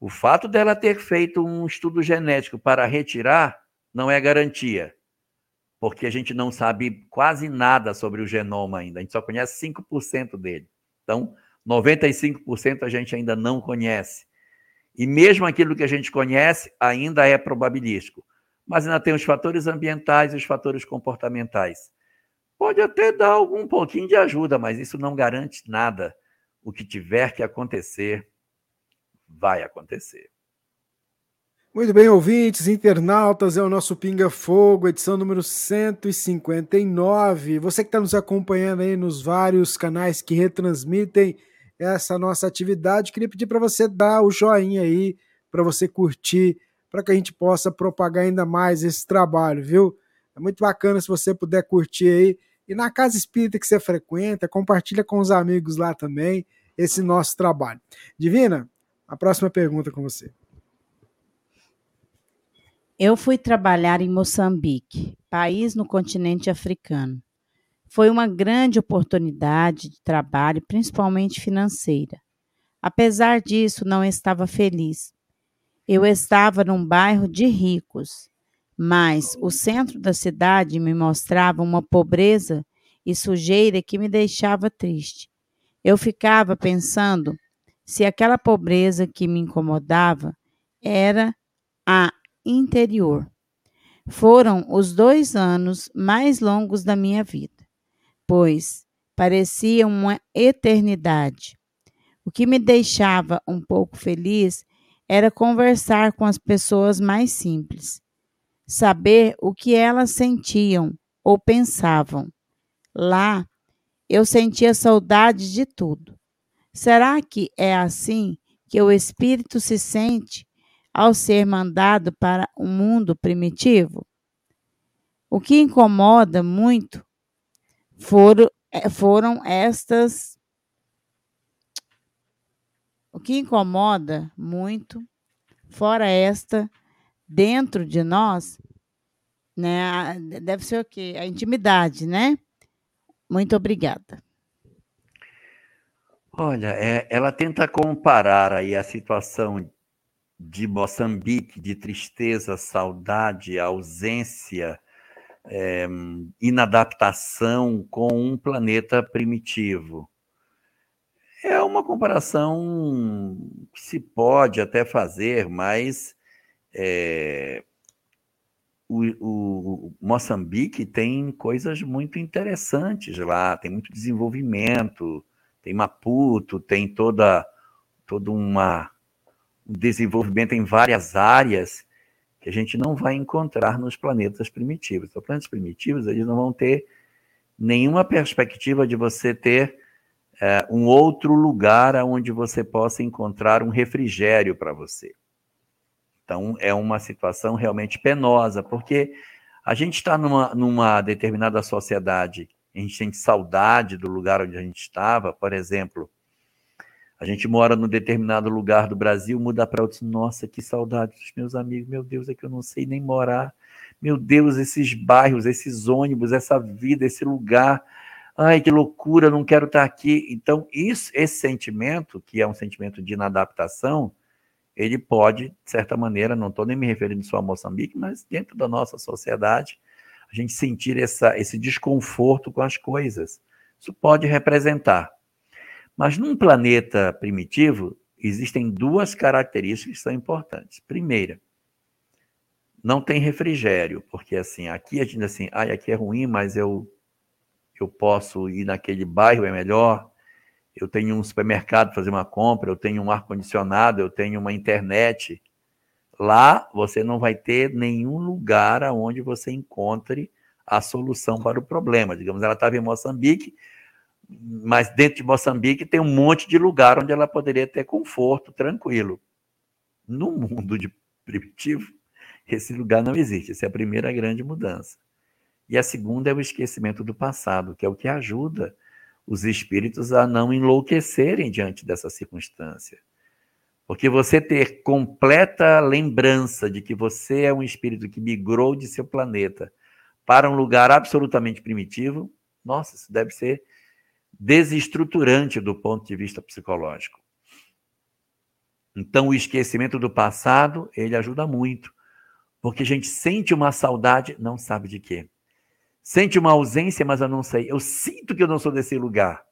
O fato dela ter feito um estudo genético para retirar não é garantia, porque a gente não sabe quase nada sobre o genoma ainda, a gente só conhece 5% dele. Então, 95% a gente ainda não conhece. E mesmo aquilo que a gente conhece ainda é probabilístico. Mas ainda tem os fatores ambientais e os fatores comportamentais. Pode até dar algum pouquinho de ajuda, mas isso não garante nada. O que tiver que acontecer vai acontecer. Muito bem, ouvintes, internautas, é o nosso Pinga Fogo, edição número 159. Você que está nos acompanhando aí nos vários canais que retransmitem essa nossa atividade, queria pedir para você dar o joinha aí, para você curtir, para que a gente possa propagar ainda mais esse trabalho, viu? É muito bacana se você puder curtir aí. E na casa espírita que você frequenta, compartilha com os amigos lá também esse nosso trabalho. Divina, a próxima pergunta com você. Eu fui trabalhar em Moçambique, país no continente africano. Foi uma grande oportunidade de trabalho, principalmente financeira. Apesar disso, não estava feliz. Eu estava num bairro de ricos, mas o centro da cidade me mostrava uma pobreza e sujeira que me deixava triste. Eu ficava pensando se aquela pobreza que me incomodava era a interior. Foram os dois anos mais longos da minha vida, pois parecia uma eternidade. O que me deixava um pouco feliz era conversar com as pessoas mais simples, saber o que elas sentiam ou pensavam. Lá, eu sentia saudade de tudo Será que é assim que o espírito se sente ao ser mandado para um mundo primitivo? O que incomoda muito foram, eh, foram estas. O que incomoda muito, fora esta, dentro de nós, né? Deve ser o quê? A intimidade, né? Muito obrigada. Olha, é, ela tenta comparar aí a situação de Moçambique, de tristeza, saudade, ausência, é, inadaptação com um planeta primitivo. É uma comparação que se pode até fazer, mas é, o, o, Moçambique tem coisas muito interessantes lá, tem muito desenvolvimento, tem Maputo, tem toda, toda uma um desenvolvimento em várias áreas que a gente não vai encontrar nos planetas primitivos. Os planetas primitivos eles não vão ter nenhuma perspectiva de você ter é, um outro lugar onde você possa encontrar um refrigério para você. Então, é uma situação realmente penosa, porque a gente está numa, numa determinada sociedade, a gente tem saudade do lugar onde a gente estava, por exemplo, a gente mora num determinado lugar do Brasil, muda para outro, nossa, que saudade dos meus amigos, meu Deus, é que eu não sei nem morar. Meu Deus, esses bairros, esses ônibus, essa vida, esse lugar. Ai, que loucura, não quero estar aqui. Então, isso, esse sentimento, que é um sentimento de inadaptação, ele pode, de certa maneira, não estou nem me referindo só a Moçambique, mas dentro da nossa sociedade, a gente sentir essa, esse desconforto com as coisas. Isso pode representar mas num planeta primitivo, existem duas características que são importantes. Primeira, não tem refrigério, porque assim, aqui a gente assim, ah, aqui é ruim, mas eu eu posso ir naquele bairro é melhor. Eu tenho um supermercado fazer uma compra, eu tenho um ar condicionado, eu tenho uma internet. Lá você não vai ter nenhum lugar onde você encontre a solução para o problema. Digamos, ela estava em Moçambique, mas dentro de Moçambique tem um monte de lugar onde ela poderia ter conforto, tranquilo. No mundo de primitivo, esse lugar não existe. Essa é a primeira grande mudança. E a segunda é o esquecimento do passado, que é o que ajuda os espíritos a não enlouquecerem diante dessa circunstância. Porque você ter completa lembrança de que você é um espírito que migrou de seu planeta para um lugar absolutamente primitivo, nossa, isso deve ser desestruturante do ponto de vista psicológico. Então, o esquecimento do passado, ele ajuda muito, porque a gente sente uma saudade, não sabe de quê. Sente uma ausência, mas eu não sei. Eu sinto que eu não sou desse lugar,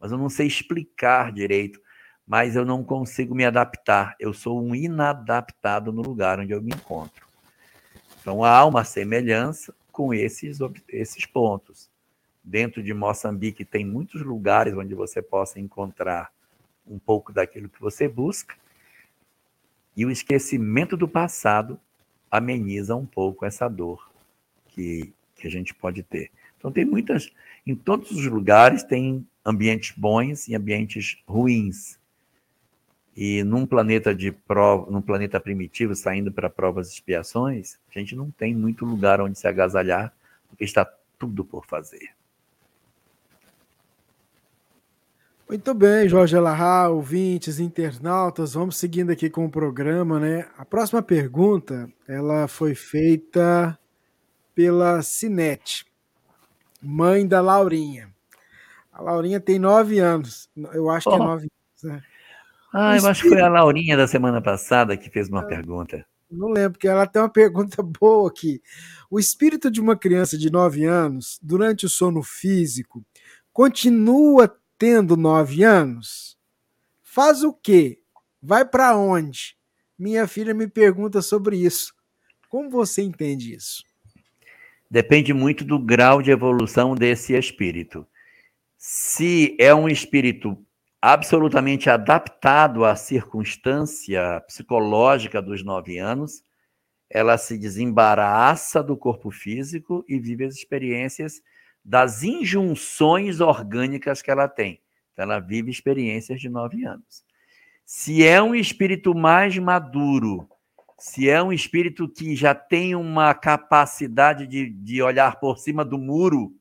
mas eu não sei explicar direito, mas eu não consigo me adaptar. Eu sou um inadaptado no lugar onde eu me encontro. Então, há uma semelhança com esses, esses pontos dentro de Moçambique tem muitos lugares onde você possa encontrar um pouco daquilo que você busca. E o esquecimento do passado ameniza um pouco essa dor que, que a gente pode ter. Então tem muitas, em todos os lugares tem ambientes bons e ambientes ruins. E num planeta de prova, num planeta primitivo, saindo para provas e expiações, a gente não tem muito lugar onde se agasalhar, porque está tudo por fazer. Muito bem, Jorge Alahá, ouvintes, internautas, vamos seguindo aqui com o programa, né? A próxima pergunta, ela foi feita pela Cinete, mãe da Laurinha. A Laurinha tem nove anos, eu acho oh. que é nove anos, né? Ah, eu acho que foi a Laurinha da semana passada que fez uma é, pergunta. Não lembro, porque ela tem uma pergunta boa aqui. O espírito de uma criança de nove anos, durante o sono físico, continua tendo nove anos? Faz o quê? Vai para onde? Minha filha me pergunta sobre isso. Como você entende isso? Depende muito do grau de evolução desse espírito. Se é um espírito absolutamente adaptado à circunstância psicológica dos nove anos, ela se desembaraça do corpo físico e vive as experiências das injunções orgânicas que ela tem. Então, ela vive experiências de nove anos. Se é um espírito mais maduro, se é um espírito que já tem uma capacidade de, de olhar por cima do muro,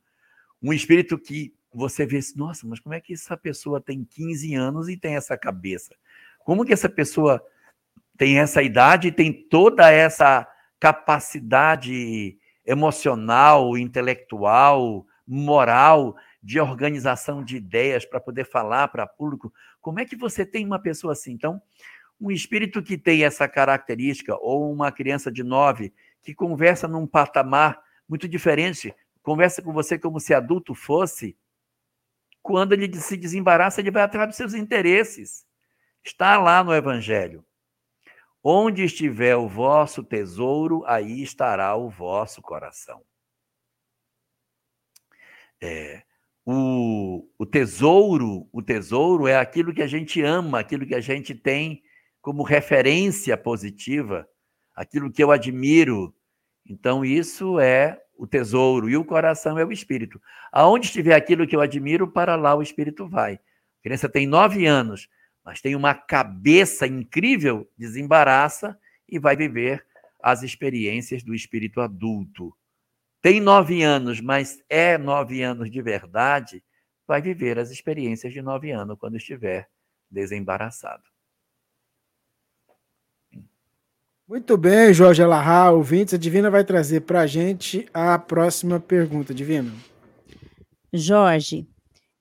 um espírito que você vê, nossa, mas como é que essa pessoa tem 15 anos e tem essa cabeça? Como que essa pessoa tem essa idade e tem toda essa capacidade emocional, intelectual, moral, de organização de ideias para poder falar para público? Como é que você tem uma pessoa assim? Então, um espírito que tem essa característica, ou uma criança de nove que conversa num patamar muito diferente, conversa com você como se adulto fosse, quando ele se desembaraça, ele vai atrás dos seus interesses. Está lá no Evangelho. Onde estiver o vosso tesouro, aí estará o vosso coração. É, o, o tesouro, o tesouro é aquilo que a gente ama, aquilo que a gente tem como referência positiva, aquilo que eu admiro. Então, isso é o tesouro, e o coração é o espírito. Aonde estiver aquilo que eu admiro, para lá o espírito vai. A criança tem nove anos, mas tem uma cabeça incrível, desembaraça e vai viver as experiências do espírito adulto. Tem nove anos, mas é nove anos de verdade, vai viver as experiências de nove anos quando estiver desembaraçado. Muito bem, Jorge Alahá, ouvintes. A Divina vai trazer para a gente a próxima pergunta, Divina. Jorge,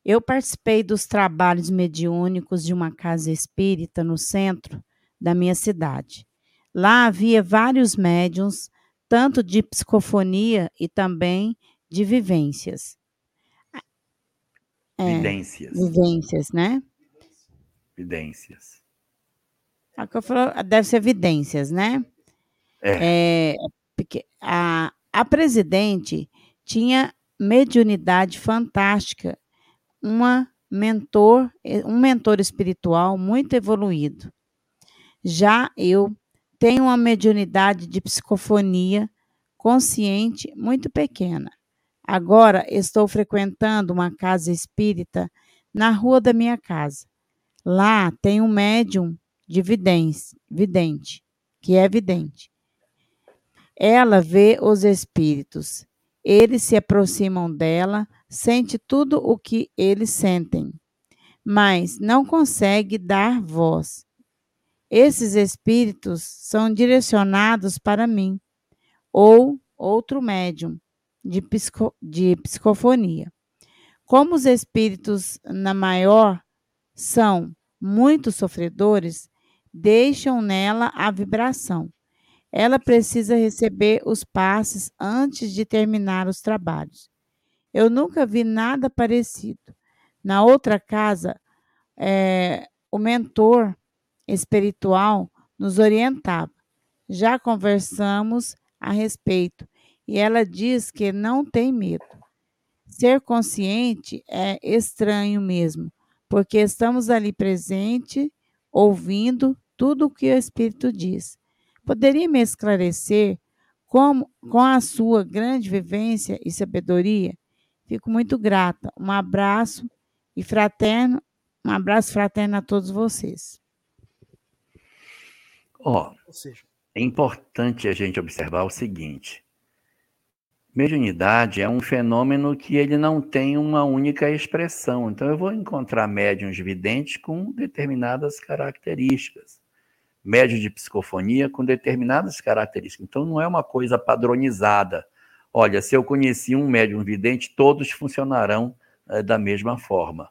eu participei dos trabalhos mediúnicos de uma casa espírita no centro da minha cidade. Lá havia vários médiums, tanto de psicofonia e também de vivências. É, vivências. Vivências, né? Vidências. A que eu falo, deve ser evidências, né? É. é porque a, a presidente tinha mediunidade fantástica, uma mentor, um mentor espiritual muito evoluído. Já eu tenho uma mediunidade de psicofonia consciente muito pequena. Agora estou frequentando uma casa espírita na rua da minha casa. Lá tem um médium de vidente, vidente, que é vidente. Ela vê os espíritos. Eles se aproximam dela, sente tudo o que eles sentem, mas não consegue dar voz. Esses espíritos são direcionados para mim ou outro médium de, psico, de psicofonia. Como os espíritos, na maior, são muito sofredores, deixam nela a vibração. Ela precisa receber os passes antes de terminar os trabalhos. Eu nunca vi nada parecido. Na outra casa, é, o mentor espiritual nos orientava. Já conversamos a respeito e ela diz que não tem medo. Ser consciente é estranho mesmo, porque estamos ali presente, ouvindo tudo o que o Espírito diz. Poderia me esclarecer como, com a sua grande vivência e sabedoria? Fico muito grata. Um abraço e fraterno, um abraço fraterno a todos vocês. Ó, oh, é importante a gente observar o seguinte: mediunidade é um fenômeno que ele não tem uma única expressão. Então, eu vou encontrar médiums videntes com determinadas características médio de psicofonia com determinadas características. Então, não é uma coisa padronizada. Olha, se eu conheci um médium vidente, todos funcionarão é, da mesma forma.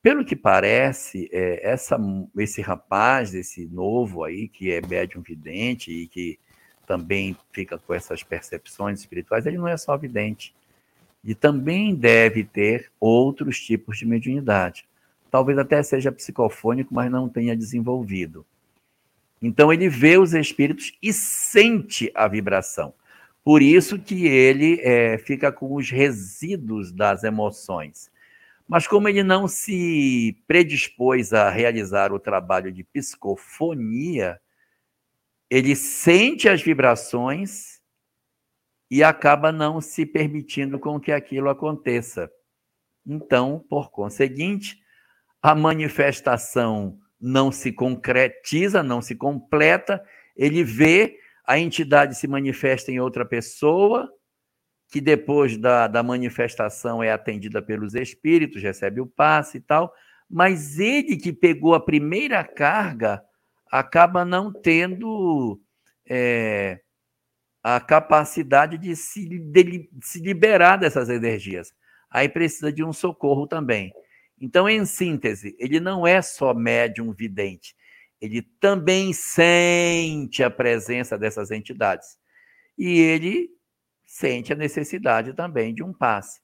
Pelo que parece, é, essa, esse rapaz, esse novo aí, que é médium vidente e que também fica com essas percepções espirituais, ele não é só vidente. E também deve ter outros tipos de mediunidade. Talvez até seja psicofônico, mas não tenha desenvolvido. Então ele vê os espíritos e sente a vibração. Por isso que ele é, fica com os resíduos das emoções. Mas como ele não se predispôs a realizar o trabalho de psicofonia, ele sente as vibrações e acaba não se permitindo com que aquilo aconteça. Então, por conseguinte, a manifestação não se concretiza, não se completa, ele vê a entidade se manifesta em outra pessoa, que depois da, da manifestação é atendida pelos espíritos, recebe o passe e tal, mas ele que pegou a primeira carga acaba não tendo é, a capacidade de se, de se liberar dessas energias. Aí precisa de um socorro também. Então, em síntese, ele não é só médium vidente, ele também sente a presença dessas entidades. E ele sente a necessidade também de um passe.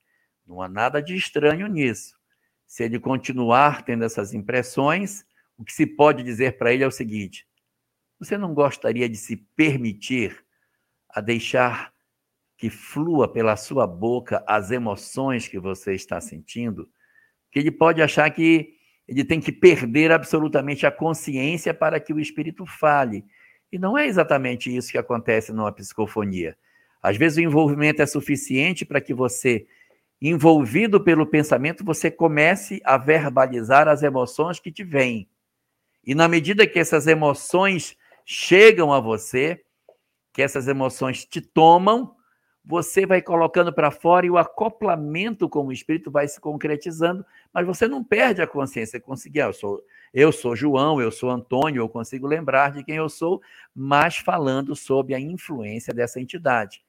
Não há nada de estranho nisso. Se ele continuar tendo essas impressões, o que se pode dizer para ele é o seguinte: você não gostaria de se permitir a deixar que flua pela sua boca as emoções que você está sentindo? Que ele pode achar que ele tem que perder absolutamente a consciência para que o espírito fale. E não é exatamente isso que acontece numa psicofonia. Às vezes o envolvimento é suficiente para que você, envolvido pelo pensamento, você comece a verbalizar as emoções que te vêm. E na medida que essas emoções chegam a você, que essas emoções te tomam, você vai colocando para fora e o acoplamento com o espírito vai se concretizando, mas você não perde a consciência. Conseguir, ah, eu sou, eu sou João, eu sou Antônio, eu consigo lembrar de quem eu sou, mas falando sob a influência dessa entidade.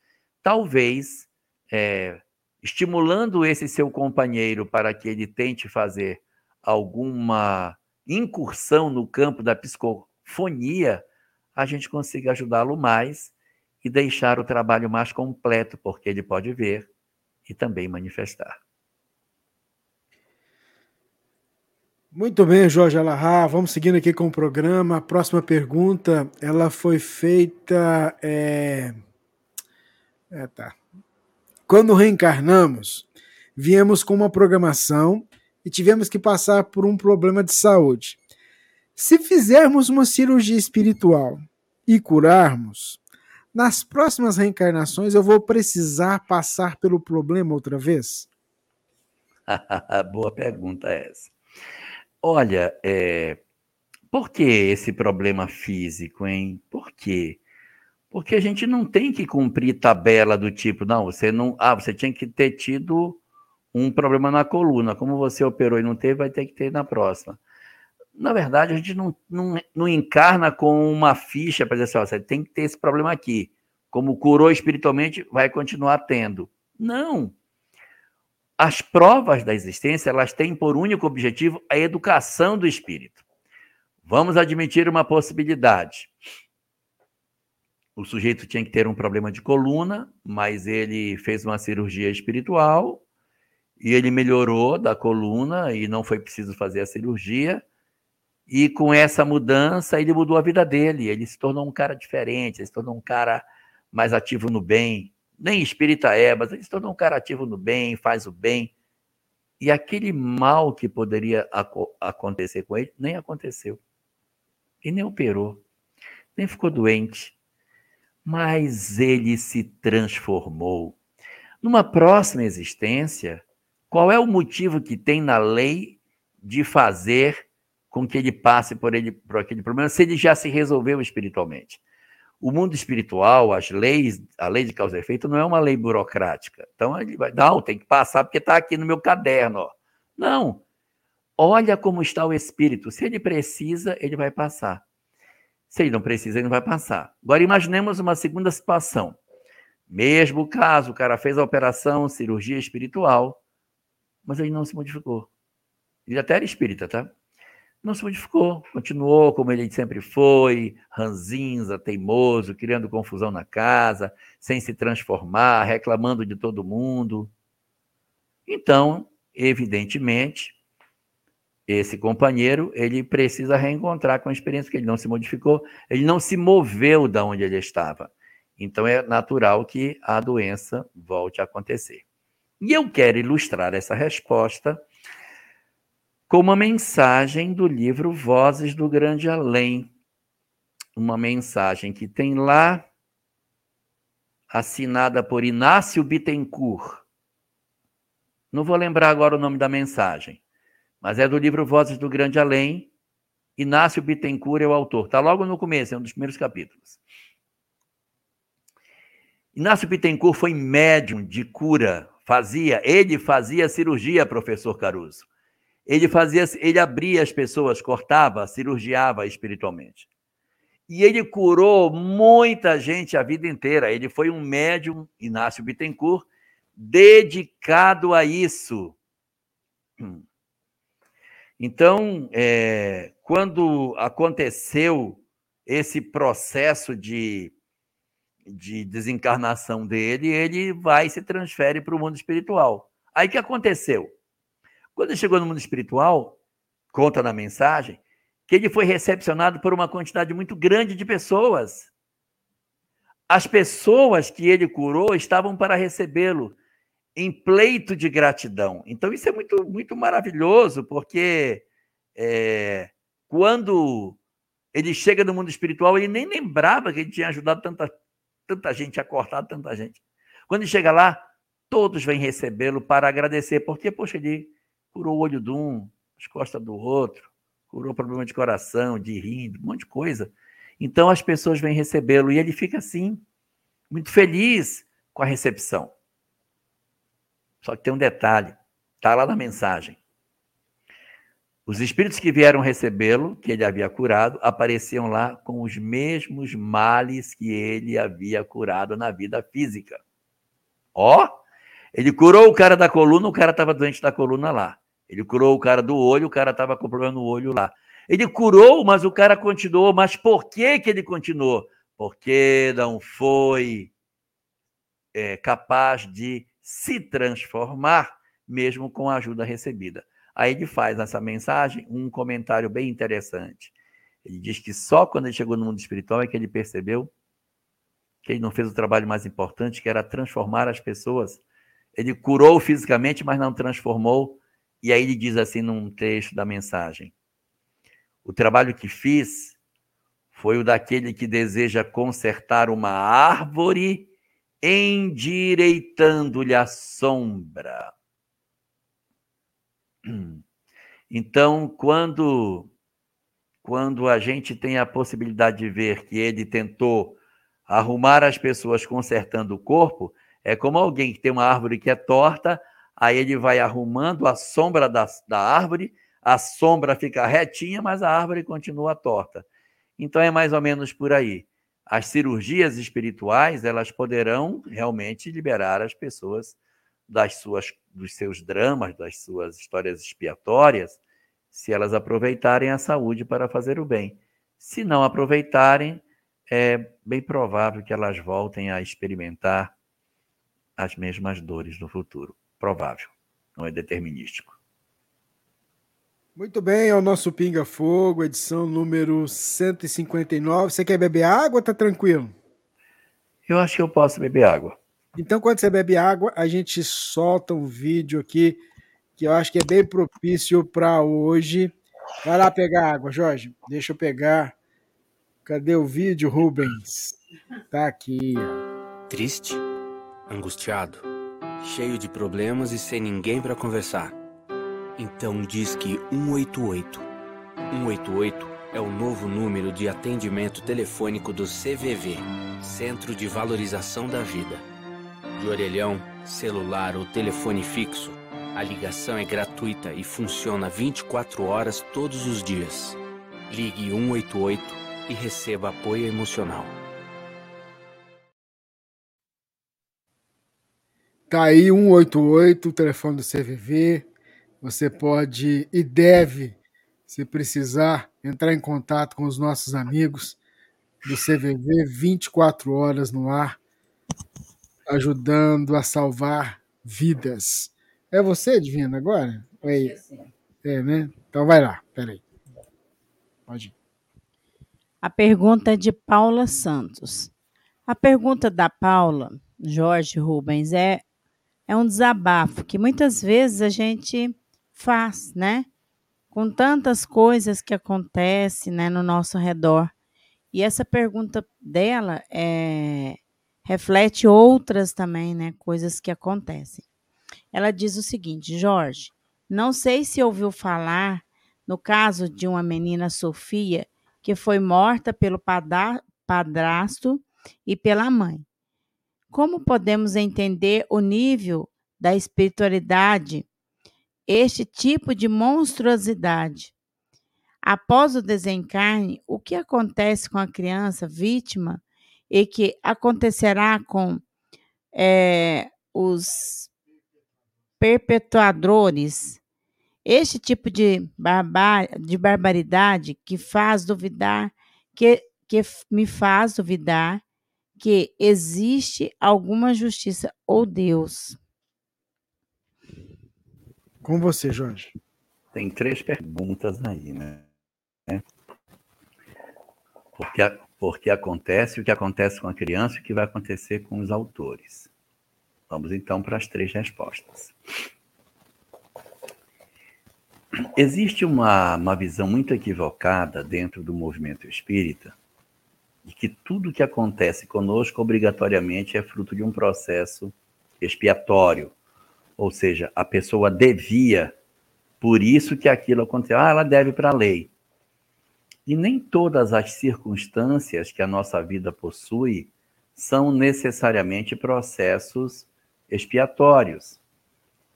Talvez é, estimulando esse seu companheiro para que ele tente fazer alguma incursão no campo da psicofonia, a gente consiga ajudá-lo mais e deixar o trabalho mais completo, porque ele pode ver e também manifestar. Muito bem, Jorge Alahá. Vamos seguindo aqui com o programa. A próxima pergunta, ela foi feita. É... É, tá. Quando reencarnamos, viemos com uma programação e tivemos que passar por um problema de saúde. Se fizermos uma cirurgia espiritual e curarmos, nas próximas reencarnações eu vou precisar passar pelo problema outra vez? Boa pergunta essa. Olha, é... por que esse problema físico, hein? Por quê? Porque a gente não tem que cumprir tabela do tipo, não, você não. Ah, você tinha que ter tido um problema na coluna. Como você operou e não teve, vai ter que ter na próxima. Na verdade, a gente não, não, não encarna com uma ficha para dizer assim, ó, você tem que ter esse problema aqui. Como curou espiritualmente, vai continuar tendo. Não. As provas da existência, elas têm por único objetivo a educação do espírito. Vamos admitir uma possibilidade. O sujeito tinha que ter um problema de coluna, mas ele fez uma cirurgia espiritual e ele melhorou da coluna e não foi preciso fazer a cirurgia. E com essa mudança, ele mudou a vida dele. Ele se tornou um cara diferente, ele se tornou um cara mais ativo no bem. Nem espírita é, mas ele se tornou um cara ativo no bem, faz o bem. E aquele mal que poderia acontecer com ele, nem aconteceu. E nem operou, nem ficou doente. Mas ele se transformou. Numa próxima existência, qual é o motivo que tem na lei de fazer com que ele passe por, ele, por aquele problema, se ele já se resolveu espiritualmente. O mundo espiritual, as leis, a lei de causa e efeito não é uma lei burocrática. Então ele vai, não, tem que passar porque está aqui no meu caderno. Ó. Não. Olha como está o espírito. Se ele precisa, ele vai passar. Se ele não precisa, ele não vai passar. Agora imaginemos uma segunda situação. Mesmo caso, o cara fez a operação, cirurgia espiritual, mas ele não se modificou. Ele até era espírita, tá? Não se modificou, continuou como ele sempre foi, ranzinza, teimoso, criando confusão na casa, sem se transformar, reclamando de todo mundo. Então, evidentemente, esse companheiro, ele precisa reencontrar com a experiência que ele não se modificou, ele não se moveu da onde ele estava. Então é natural que a doença volte a acontecer. E eu quero ilustrar essa resposta com uma mensagem do livro Vozes do Grande Além. Uma mensagem que tem lá, assinada por Inácio Bittencourt. Não vou lembrar agora o nome da mensagem, mas é do livro Vozes do Grande Além. Inácio Bittencourt é o autor. Está logo no começo, é um dos primeiros capítulos. Inácio Bittencourt foi médium de cura, fazia, ele fazia cirurgia, professor Caruso. Ele fazia, ele abria as pessoas, cortava, cirurgiava espiritualmente. E ele curou muita gente a vida inteira. Ele foi um médium, Inácio Bittencourt, dedicado a isso. Então, é, quando aconteceu esse processo de, de desencarnação dele, ele vai e se transfere para o mundo espiritual. Aí que aconteceu? Quando ele chegou no mundo espiritual, conta na mensagem, que ele foi recepcionado por uma quantidade muito grande de pessoas. As pessoas que ele curou estavam para recebê-lo em pleito de gratidão. Então, isso é muito, muito maravilhoso, porque é, quando ele chega no mundo espiritual, ele nem lembrava que ele tinha ajudado tanta, tanta gente, cortar tanta gente. Quando ele chega lá, todos vêm recebê-lo para agradecer, porque, poxa, ele curou o olho de um, as costas do outro, curou problema de coração, de rim, um monte de coisa. Então as pessoas vêm recebê-lo e ele fica assim, muito feliz com a recepção. Só que tem um detalhe, está lá na mensagem. Os espíritos que vieram recebê-lo, que ele havia curado, apareciam lá com os mesmos males que ele havia curado na vida física. Ó, ele curou o cara da coluna, o cara estava doente da coluna lá. Ele curou o cara do olho, o cara estava com problema no olho lá. Ele curou, mas o cara continuou. Mas por que, que ele continuou? Porque não foi é, capaz de se transformar, mesmo com a ajuda recebida. Aí ele faz nessa mensagem um comentário bem interessante. Ele diz que só quando ele chegou no mundo espiritual é que ele percebeu que ele não fez o trabalho mais importante, que era transformar as pessoas. Ele curou fisicamente, mas não transformou e aí ele diz assim num trecho da mensagem: O trabalho que fiz foi o daquele que deseja consertar uma árvore endireitando-lhe a sombra. Então, quando quando a gente tem a possibilidade de ver que ele tentou arrumar as pessoas consertando o corpo, é como alguém que tem uma árvore que é torta, Aí ele vai arrumando a sombra da, da árvore, a sombra fica retinha, mas a árvore continua torta. Então é mais ou menos por aí. As cirurgias espirituais, elas poderão realmente liberar as pessoas das suas dos seus dramas, das suas histórias expiatórias, se elas aproveitarem a saúde para fazer o bem. Se não aproveitarem, é bem provável que elas voltem a experimentar as mesmas dores no futuro provável, não é determinístico. Muito bem, é o nosso Pinga Fogo, edição número 159. Você quer beber água ou tá tranquilo? Eu acho que eu posso beber água. Então, quando você bebe água, a gente solta um vídeo aqui que eu acho que é bem propício para hoje. Vai lá pegar água, Jorge. Deixa eu pegar. Cadê o vídeo, Rubens? Tá aqui. Triste, angustiado cheio de problemas e sem ninguém para conversar. Então diz que 188. 188 é o novo número de atendimento telefônico do CVV, Centro de Valorização da Vida. De orelhão, celular ou telefone fixo, a ligação é gratuita e funciona 24 horas todos os dias. Ligue 188 e receba apoio emocional. Tá aí 188, o telefone do CVV. Você pode e deve, se precisar, entrar em contato com os nossos amigos do CVV 24 horas no ar, ajudando a salvar vidas. É você, Divina, agora? É, é, né? Então vai lá, peraí. Pode ir. A pergunta é de Paula Santos. A pergunta da Paula, Jorge Rubens, é é um desabafo que muitas vezes a gente faz, né? Com tantas coisas que acontecem né, no nosso redor. E essa pergunta dela é, reflete outras também, né? Coisas que acontecem. Ela diz o seguinte, Jorge, Não sei se ouviu falar no caso de uma menina Sofia que foi morta pelo padrasto e pela mãe. Como podemos entender o nível da espiritualidade, este tipo de monstruosidade? Após o desencarne, o que acontece com a criança vítima e que acontecerá com é, os perpetuadores? Este tipo de, barbar, de barbaridade que faz duvidar, que, que me faz duvidar que existe alguma justiça ou Deus. Com você, Jorge. Tem três perguntas aí, né? Porque, porque acontece o que acontece com a criança e o que vai acontecer com os autores. Vamos então para as três respostas. Existe uma, uma visão muito equivocada dentro do movimento espírita de que tudo que acontece conosco obrigatoriamente é fruto de um processo expiatório. Ou seja, a pessoa devia, por isso que aquilo aconteceu. Ah, ela deve para a lei. E nem todas as circunstâncias que a nossa vida possui são necessariamente processos expiatórios.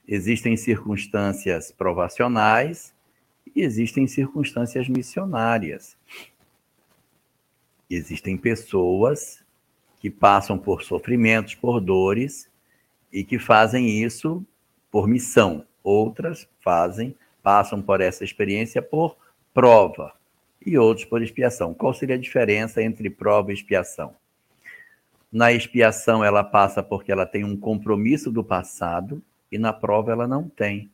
Existem circunstâncias provacionais e existem circunstâncias missionárias. Existem pessoas que passam por sofrimentos, por dores e que fazem isso por missão. Outras fazem, passam por essa experiência por prova e outros por expiação. Qual seria a diferença entre prova e expiação? Na expiação, ela passa porque ela tem um compromisso do passado e na prova ela não tem.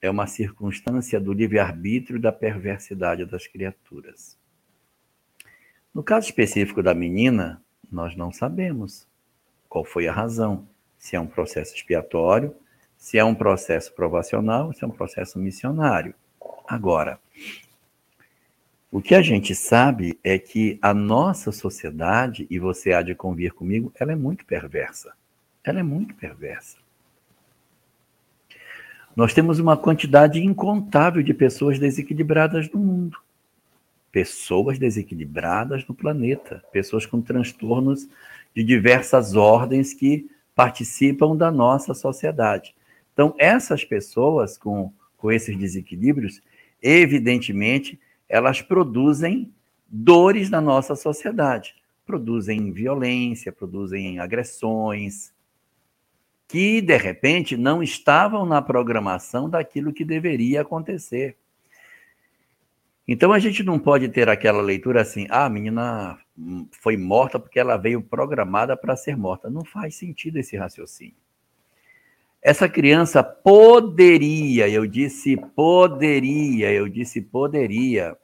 É uma circunstância do livre-arbítrio da perversidade das criaturas. No caso específico da menina, nós não sabemos qual foi a razão. Se é um processo expiatório, se é um processo provacional, se é um processo missionário. Agora, o que a gente sabe é que a nossa sociedade, e você há de convir comigo, ela é muito perversa. Ela é muito perversa. Nós temos uma quantidade incontável de pessoas desequilibradas no mundo. Pessoas desequilibradas no planeta. Pessoas com transtornos de diversas ordens que participam da nossa sociedade. Então, essas pessoas com, com esses desequilíbrios, evidentemente, elas produzem dores na nossa sociedade. Produzem violência, produzem agressões, que de repente não estavam na programação daquilo que deveria acontecer. Então a gente não pode ter aquela leitura assim, ah, a menina foi morta porque ela veio programada para ser morta. Não faz sentido esse raciocínio. Essa criança poderia, eu disse poderia, eu disse poderia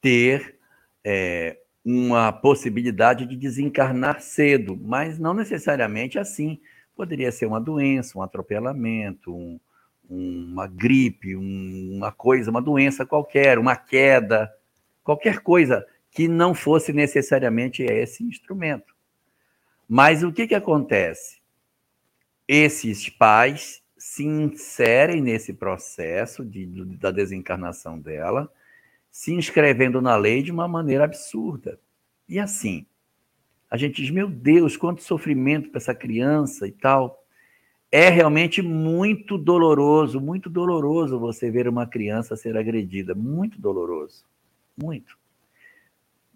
ter é, uma possibilidade de desencarnar cedo, mas não necessariamente assim. Poderia ser uma doença, um atropelamento, um, uma gripe, um, uma coisa, uma doença qualquer, uma queda, qualquer coisa que não fosse necessariamente esse instrumento. Mas o que, que acontece? Esses pais se inserem nesse processo de, da desencarnação dela, se inscrevendo na lei de uma maneira absurda. E assim, a gente diz: meu Deus, quanto sofrimento para essa criança e tal. É realmente muito doloroso, muito doloroso você ver uma criança ser agredida. Muito doloroso. Muito.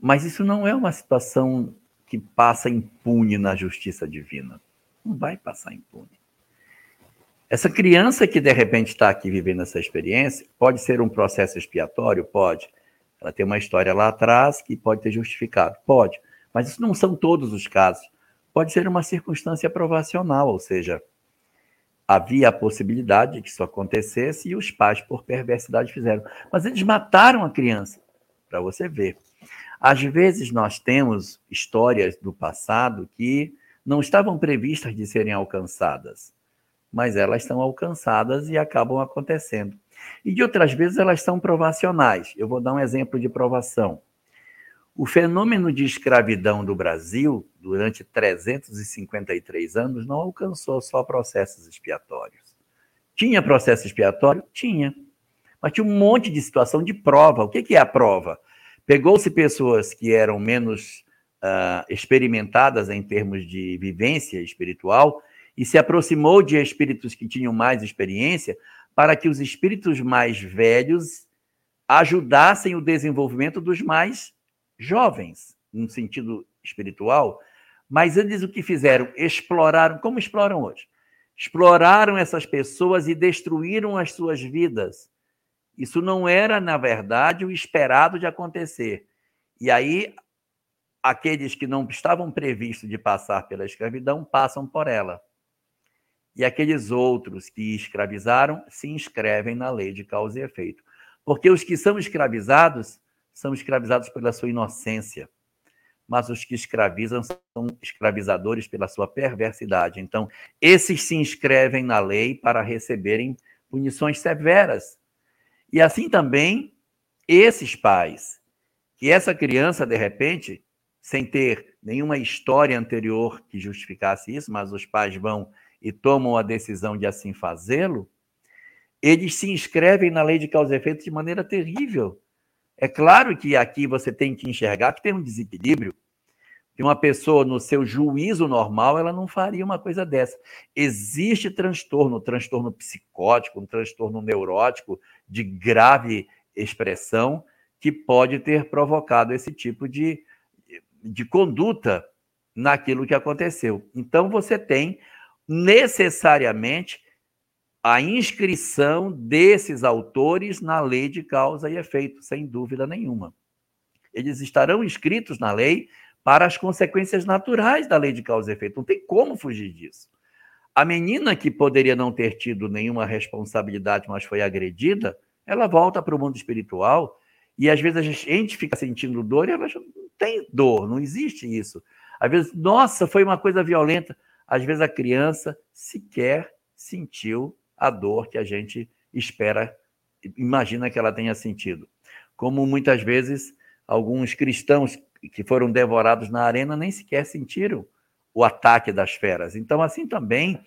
Mas isso não é uma situação que passa impune na justiça divina. Não vai passar impune. Essa criança que de repente está aqui vivendo essa experiência, pode ser um processo expiatório? Pode. Ela tem uma história lá atrás que pode ter justificado? Pode. Mas isso não são todos os casos. Pode ser uma circunstância provacional, ou seja, havia a possibilidade de que isso acontecesse e os pais, por perversidade, fizeram. Mas eles mataram a criança, para você ver. Às vezes nós temos histórias do passado que não estavam previstas de serem alcançadas mas elas são alcançadas e acabam acontecendo. E de outras vezes elas são provacionais. Eu vou dar um exemplo de provação. O fenômeno de escravidão do Brasil, durante 353 anos, não alcançou só processos expiatórios. Tinha processo expiatório? Tinha. Mas tinha um monte de situação de prova. O que, é a prova? Pegou-se pessoas que eram menos uh, experimentadas em termos de vivência espiritual e se aproximou de espíritos que tinham mais experiência para que os espíritos mais velhos ajudassem o desenvolvimento dos mais jovens, no sentido espiritual. Mas eles o que fizeram? Exploraram, como exploram hoje? Exploraram essas pessoas e destruíram as suas vidas. Isso não era, na verdade, o esperado de acontecer. E aí, aqueles que não estavam previstos de passar pela escravidão passam por ela. E aqueles outros que escravizaram se inscrevem na lei de causa e efeito. Porque os que são escravizados são escravizados pela sua inocência, mas os que escravizam são escravizadores pela sua perversidade. Então, esses se inscrevem na lei para receberem punições severas. E assim também, esses pais, que essa criança, de repente, sem ter nenhuma história anterior que justificasse isso, mas os pais vão e tomam a decisão de assim fazê-lo, eles se inscrevem na lei de causa e efeito de maneira terrível. É claro que aqui você tem que enxergar que tem um desequilíbrio, que uma pessoa no seu juízo normal, ela não faria uma coisa dessa. Existe transtorno, transtorno psicótico, um transtorno neurótico de grave expressão que pode ter provocado esse tipo de, de conduta naquilo que aconteceu. Então você tem necessariamente a inscrição desses autores na lei de causa e efeito, sem dúvida nenhuma. Eles estarão inscritos na lei para as consequências naturais da lei de causa e efeito. Não tem como fugir disso. A menina que poderia não ter tido nenhuma responsabilidade, mas foi agredida, ela volta para o mundo espiritual e às vezes a gente fica sentindo dor e ela não tem dor, não existe isso. Às vezes, nossa, foi uma coisa violenta. Às vezes a criança sequer sentiu a dor que a gente espera, imagina que ela tenha sentido. Como muitas vezes alguns cristãos que foram devorados na arena nem sequer sentiram o ataque das feras. Então, assim também,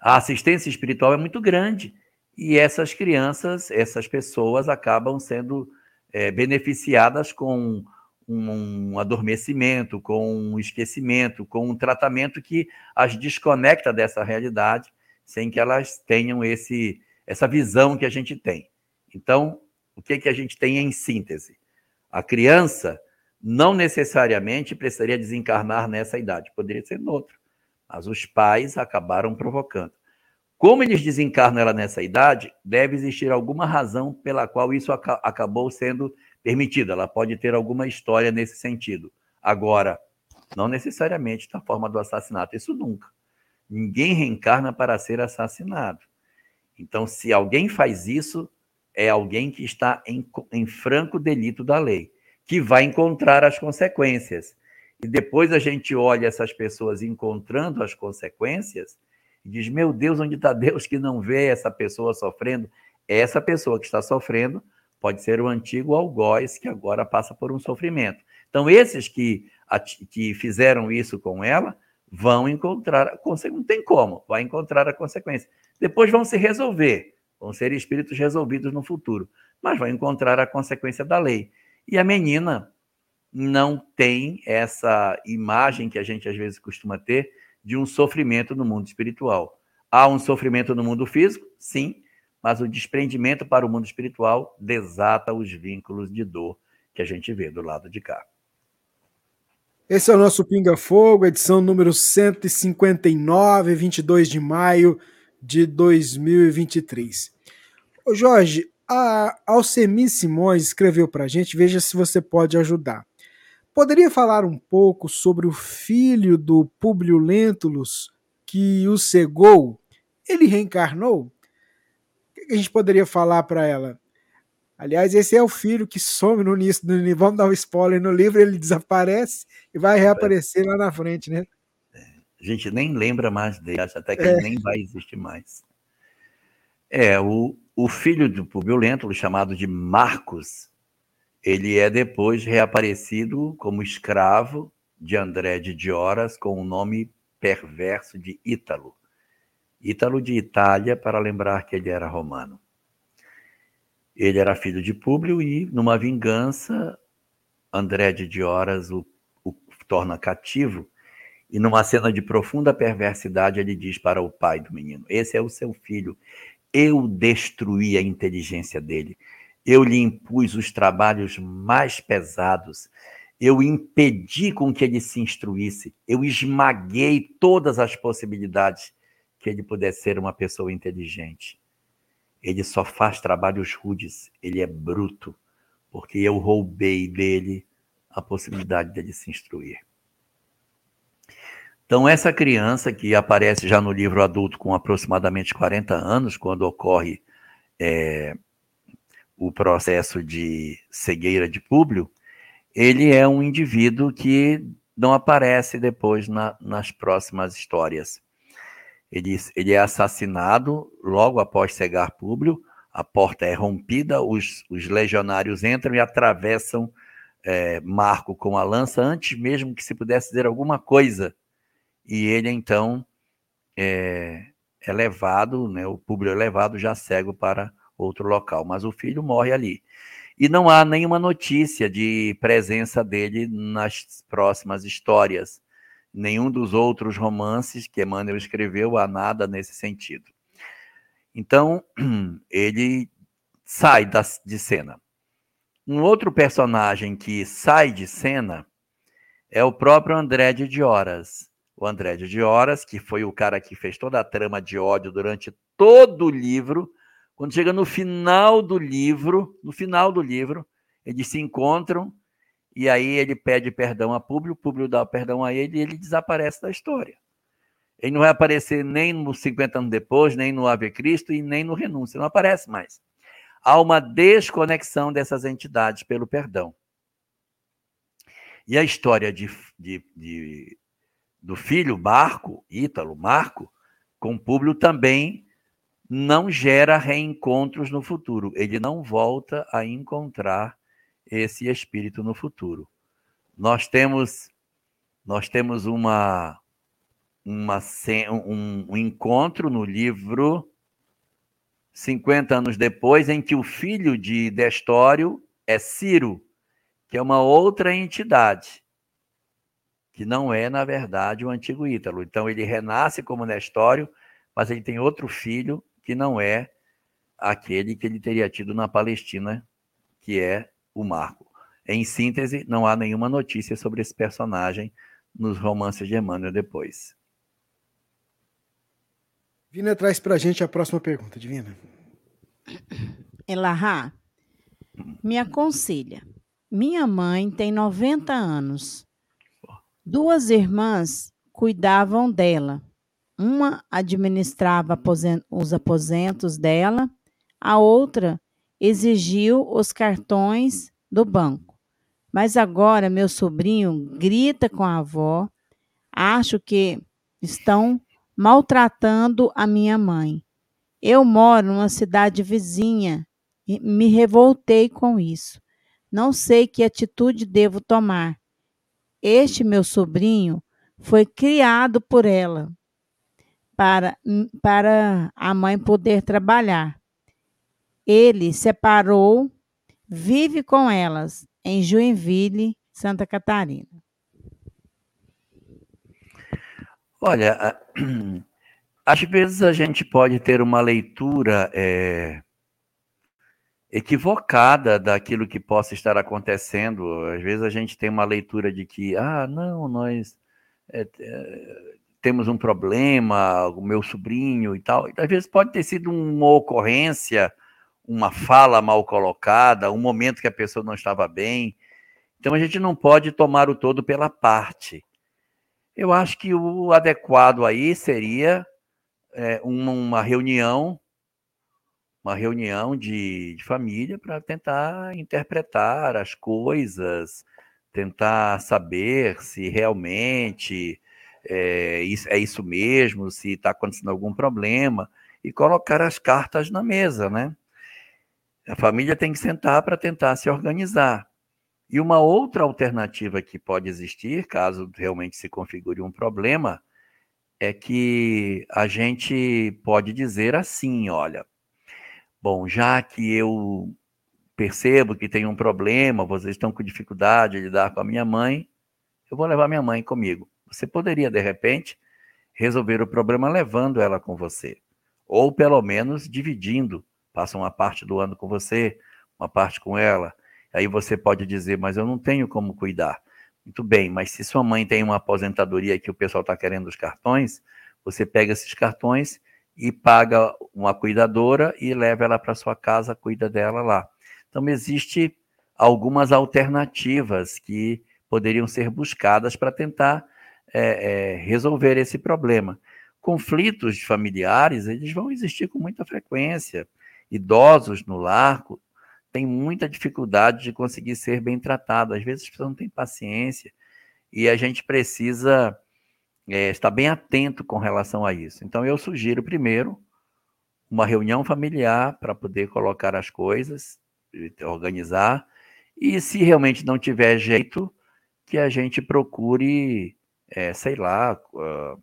a assistência espiritual é muito grande e essas crianças, essas pessoas acabam sendo é, beneficiadas com um adormecimento, com um esquecimento, com um tratamento que as desconecta dessa realidade sem que elas tenham esse, essa visão que a gente tem. Então, o que, que a gente tem em síntese? A criança não necessariamente precisaria desencarnar nessa idade, poderia ser noutra, mas os pais acabaram provocando. Como eles desencarnam ela nessa idade, deve existir alguma razão pela qual isso acabou sendo permitido. Ela pode ter alguma história nesse sentido. Agora, não necessariamente da forma do assassinato, isso nunca. Ninguém reencarna para ser assassinado. Então, se alguém faz isso, é alguém que está em, em franco delito da lei, que vai encontrar as consequências. E depois a gente olha essas pessoas encontrando as consequências e diz: Meu Deus, onde está Deus que não vê essa pessoa sofrendo? Essa pessoa que está sofrendo pode ser o antigo algoz que agora passa por um sofrimento. Então, esses que, que fizeram isso com ela vão encontrar. Não tem como, vai encontrar a consequência. Depois vão se resolver, vão ser espíritos resolvidos no futuro, mas vão encontrar a consequência da lei. E a menina não tem essa imagem que a gente às vezes costuma ter de um sofrimento no mundo espiritual. Há um sofrimento no mundo físico? Sim, mas o desprendimento para o mundo espiritual desata os vínculos de dor que a gente vê do lado de cá. Esse é o nosso Pinga Fogo, edição número 159, 22 de maio de 2023. Ô Jorge, a Alcemi Simões escreveu para a gente, veja se você pode ajudar. Poderia falar um pouco sobre o filho do Publio Lentulus que o cegou? Ele reencarnou? O que a gente poderia falar para ela? Aliás, esse é o filho que some no início do livro. Vamos dar um spoiler no livro, ele desaparece e vai reaparecer lá na frente, né? A gente nem lembra mais dele, até que é. ele nem vai existir mais. É, o, o filho do Publio Lentulus, chamado de Marcos, ele é depois reaparecido como escravo de André de Dioras com o nome perverso de Ítalo. Ítalo de Itália, para lembrar que ele era romano. Ele era filho de Públio e, numa vingança, André de Dioras o, o torna cativo e numa cena de profunda perversidade ele diz para o pai do menino: Esse é o seu filho. Eu destruí a inteligência dele. Eu lhe impus os trabalhos mais pesados. Eu impedi com que ele se instruísse. Eu esmaguei todas as possibilidades que ele pudesse ser uma pessoa inteligente. Ele só faz trabalhos rudes, ele é bruto, porque eu roubei dele a possibilidade dele se instruir. Então, essa criança que aparece já no livro adulto com aproximadamente 40 anos, quando ocorre é, o processo de cegueira de Públio, ele é um indivíduo que não aparece depois na, nas próximas histórias. Ele, ele é assassinado logo após cegar Públio, a porta é rompida, os, os legionários entram e atravessam é, Marco com a lança antes mesmo que se pudesse dizer alguma coisa. E ele então é, é levado, né, o público é levado já cego para outro local, mas o filho morre ali. E não há nenhuma notícia de presença dele nas próximas histórias. Nenhum dos outros romances que Emmanuel escreveu há nada nesse sentido. Então, ele sai de cena. Um outro personagem que sai de cena é o próprio André de Dioras. O André de Dioras, que foi o cara que fez toda a trama de ódio durante todo o livro, quando chega no final do livro, no final do livro, eles se encontram e aí ele pede perdão a Públio, Públio dá perdão a ele e ele desaparece da história. Ele não vai aparecer nem nos 50 anos depois, nem no Ave Cristo e nem no Renúncia, não aparece mais há uma desconexão dessas entidades pelo perdão. E a história de, de, de do filho Marco, Ítalo Marco, com Públio também não gera reencontros no futuro. Ele não volta a encontrar esse espírito no futuro. Nós temos nós temos uma, uma um, um encontro no livro 50 anos depois, em que o filho de Destório é Ciro, que é uma outra entidade, que não é, na verdade, o antigo Ítalo. Então, ele renasce como Nestório, mas ele tem outro filho que não é aquele que ele teria tido na Palestina, que é o Marco. Em síntese, não há nenhuma notícia sobre esse personagem nos romances de Emmanuel depois. Divina traz para a gente a próxima pergunta, Divina. Elahá, me aconselha. Minha mãe tem 90 anos. Duas irmãs cuidavam dela. Uma administrava os aposentos dela, a outra exigiu os cartões do banco. Mas agora meu sobrinho grita com a avó. Acho que estão maltratando a minha mãe. Eu moro numa cidade vizinha e me revoltei com isso. Não sei que atitude devo tomar. Este meu sobrinho foi criado por ela para, para a mãe poder trabalhar. Ele separou, vive com elas em Joinville, Santa Catarina. Olha, às vezes a gente pode ter uma leitura é, equivocada daquilo que possa estar acontecendo. Às vezes a gente tem uma leitura de que, ah, não, nós é, é, temos um problema, o meu sobrinho e tal. Às vezes pode ter sido uma ocorrência, uma fala mal colocada, um momento que a pessoa não estava bem. Então a gente não pode tomar o todo pela parte. Eu acho que o adequado aí seria é, uma reunião, uma reunião de, de família para tentar interpretar as coisas, tentar saber se realmente é, é isso mesmo, se está acontecendo algum problema, e colocar as cartas na mesa, né? A família tem que sentar para tentar se organizar. E uma outra alternativa que pode existir, caso realmente se configure um problema, é que a gente pode dizer assim, olha, bom, já que eu percebo que tem um problema, vocês estão com dificuldade de lidar com a minha mãe, eu vou levar minha mãe comigo. Você poderia, de repente, resolver o problema levando ela com você, ou pelo menos dividindo, passa uma parte do ano com você, uma parte com ela. Aí você pode dizer, mas eu não tenho como cuidar. Muito bem, mas se sua mãe tem uma aposentadoria que o pessoal está querendo os cartões, você pega esses cartões e paga uma cuidadora e leva ela para sua casa, cuida dela lá. Então, existe algumas alternativas que poderiam ser buscadas para tentar é, é, resolver esse problema. Conflitos familiares, eles vão existir com muita frequência. Idosos no lar têm muita dificuldade de conseguir ser bem tratados. Às vezes as pessoas não têm paciência e a gente precisa é, estar bem atento com relação a isso. Então, eu sugiro primeiro uma reunião familiar para poder colocar as coisas, organizar, e se realmente não tiver jeito, que a gente procure, é, sei lá, uh,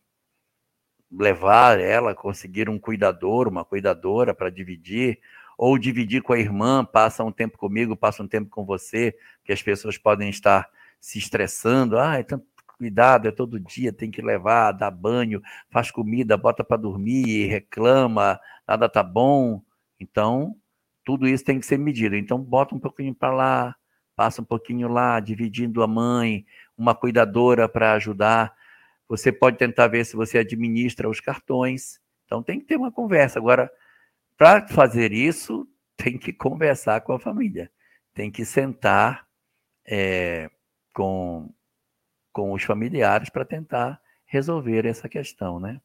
levar ela, conseguir um cuidador, uma cuidadora para dividir, ou dividir com a irmã, passa um tempo comigo, passa um tempo com você, que as pessoas podem estar se estressando, ah, é tanto cuidado, é todo dia, tem que levar, dar banho, faz comida, bota para dormir, reclama, nada tá bom. Então, tudo isso tem que ser medido. Então, bota um pouquinho para lá, passa um pouquinho lá, dividindo a mãe, uma cuidadora para ajudar. Você pode tentar ver se você administra os cartões. Então, tem que ter uma conversa. Agora, para fazer isso, tem que conversar com a família. Tem que sentar é, com, com os familiares para tentar resolver essa questão, né?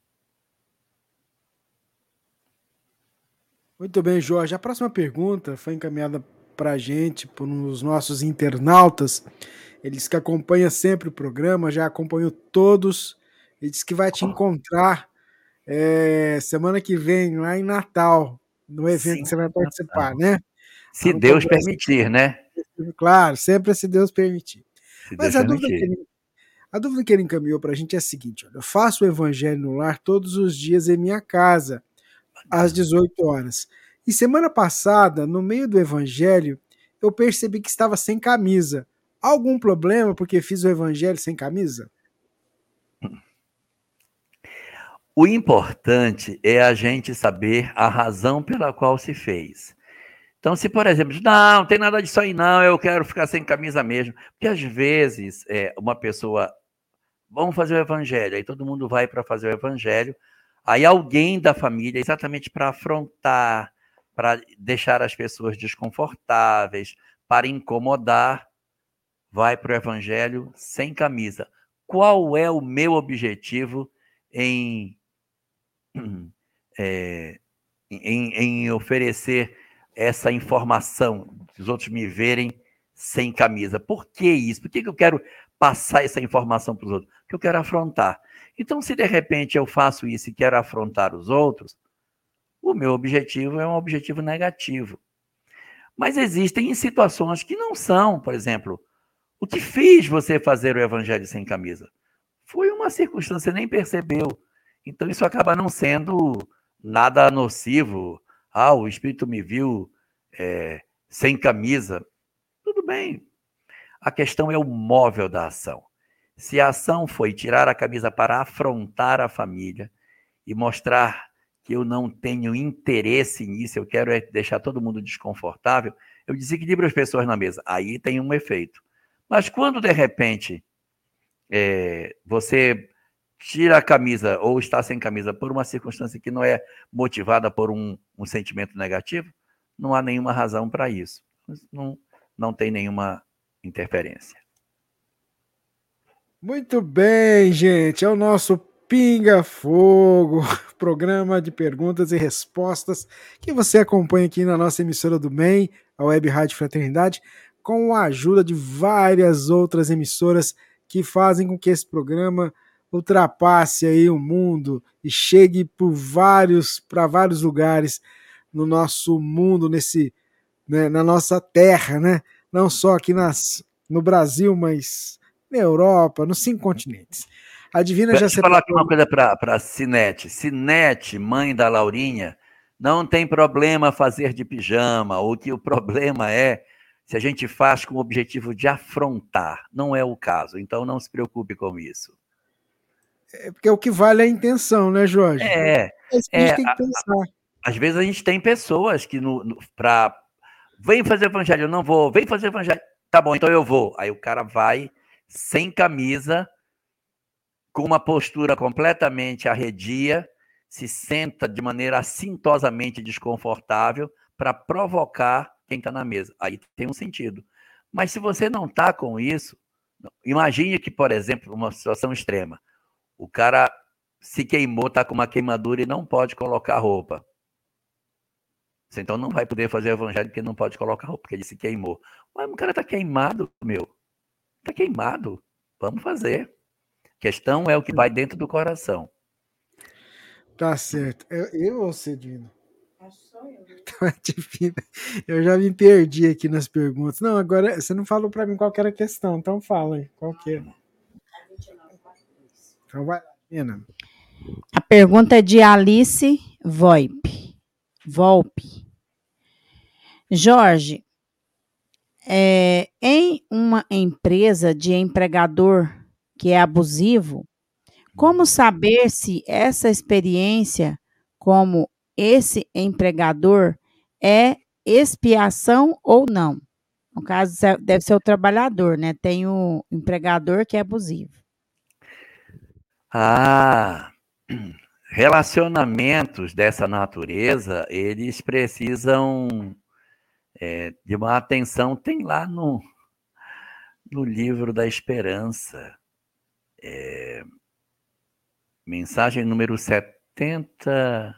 Muito bem, Jorge. A próxima pergunta foi encaminhada para a gente por um dos nossos internautas. Ele disse que acompanha sempre o programa, já acompanhou todos. Ele disse que vai te encontrar é, semana que vem, lá em Natal, no evento Sim, que você vai participar, Natal. né? Se Deus permitir, né? Claro, sempre se Deus permitir. Se Mas Deus a, permitir. Dúvida ele, a dúvida que ele encaminhou para a gente é a seguinte: olha, eu faço o evangelho no lar todos os dias em minha casa às 18 horas. E semana passada, no meio do evangelho, eu percebi que estava sem camisa. Algum problema porque fiz o evangelho sem camisa? O importante é a gente saber a razão pela qual se fez. Então, se, por exemplo, não, não tem nada disso aí, não, eu quero ficar sem camisa mesmo. Porque às vezes é, uma pessoa. Vamos fazer o evangelho, aí todo mundo vai para fazer o evangelho, Aí alguém da família, exatamente para afrontar, para deixar as pessoas desconfortáveis, para incomodar, vai para o evangelho sem camisa. Qual é o meu objetivo em, é, em, em oferecer essa informação, os outros me verem sem camisa? Por que isso? Por que eu quero passar essa informação para os outros? Porque eu quero afrontar. Então, se de repente eu faço isso e quero afrontar os outros, o meu objetivo é um objetivo negativo. Mas existem situações que não são, por exemplo, o que fez você fazer o evangelho sem camisa? Foi uma circunstância, nem percebeu. Então isso acaba não sendo nada nocivo. Ah, o Espírito me viu é, sem camisa. Tudo bem. A questão é o móvel da ação. Se a ação foi tirar a camisa para afrontar a família e mostrar que eu não tenho interesse nisso, eu quero é deixar todo mundo desconfortável, eu desequilibro as pessoas na mesa. Aí tem um efeito. Mas quando, de repente, é, você tira a camisa ou está sem camisa por uma circunstância que não é motivada por um, um sentimento negativo, não há nenhuma razão para isso. Não, não tem nenhuma interferência. Muito bem, gente. É o nosso Pinga Fogo, programa de perguntas e respostas que você acompanha aqui na nossa emissora do MEI, a Web Rádio Fraternidade, com a ajuda de várias outras emissoras que fazem com que esse programa ultrapasse aí o mundo e chegue por vários para vários lugares no nosso mundo, nesse né, na nossa terra, né? Não só aqui nas, no Brasil, mas na Europa, nos cinco continentes. A Divina já Deixa eu falar aqui uma coisa para a Sinete. Sinete, mãe da Laurinha, não tem problema fazer de pijama. O que o problema é se a gente faz com o objetivo de afrontar. Não é o caso. Então não se preocupe com isso. É porque o que vale é a intenção, né, Jorge? É. a gente tem que pensar. Às vezes a gente tem pessoas que no, no para vem fazer evangelho, eu não vou, vem fazer evangelho, tá bom, então eu vou. Aí o cara vai sem camisa, com uma postura completamente arredia, se senta de maneira assintosamente desconfortável para provocar quem está na mesa. Aí tem um sentido. Mas se você não está com isso, imagine que, por exemplo, uma situação extrema, o cara se queimou, está com uma queimadura e não pode colocar roupa. Você então não vai poder fazer o evangelho porque não pode colocar roupa, porque ele se queimou. Mas o cara está queimado, meu. Está queimado. Vamos fazer. A questão é o que vai dentro do coração. Tá certo. Eu, eu ou você, Dino? Então é divina. Eu já me perdi aqui nas perguntas. Não, agora você não falou para mim qual era a questão, então fala aí. Qual que é? Então vai, Nina. A pergunta é de Alice Voip. Volpe. Jorge, é, em uma empresa de empregador que é abusivo, como saber se essa experiência como esse empregador é expiação ou não? No caso, deve ser o trabalhador, né? Tem o empregador que é abusivo. Ah, relacionamentos dessa natureza, eles precisam é, de uma atenção. Tem lá no, no livro da Esperança, é, mensagem número 70,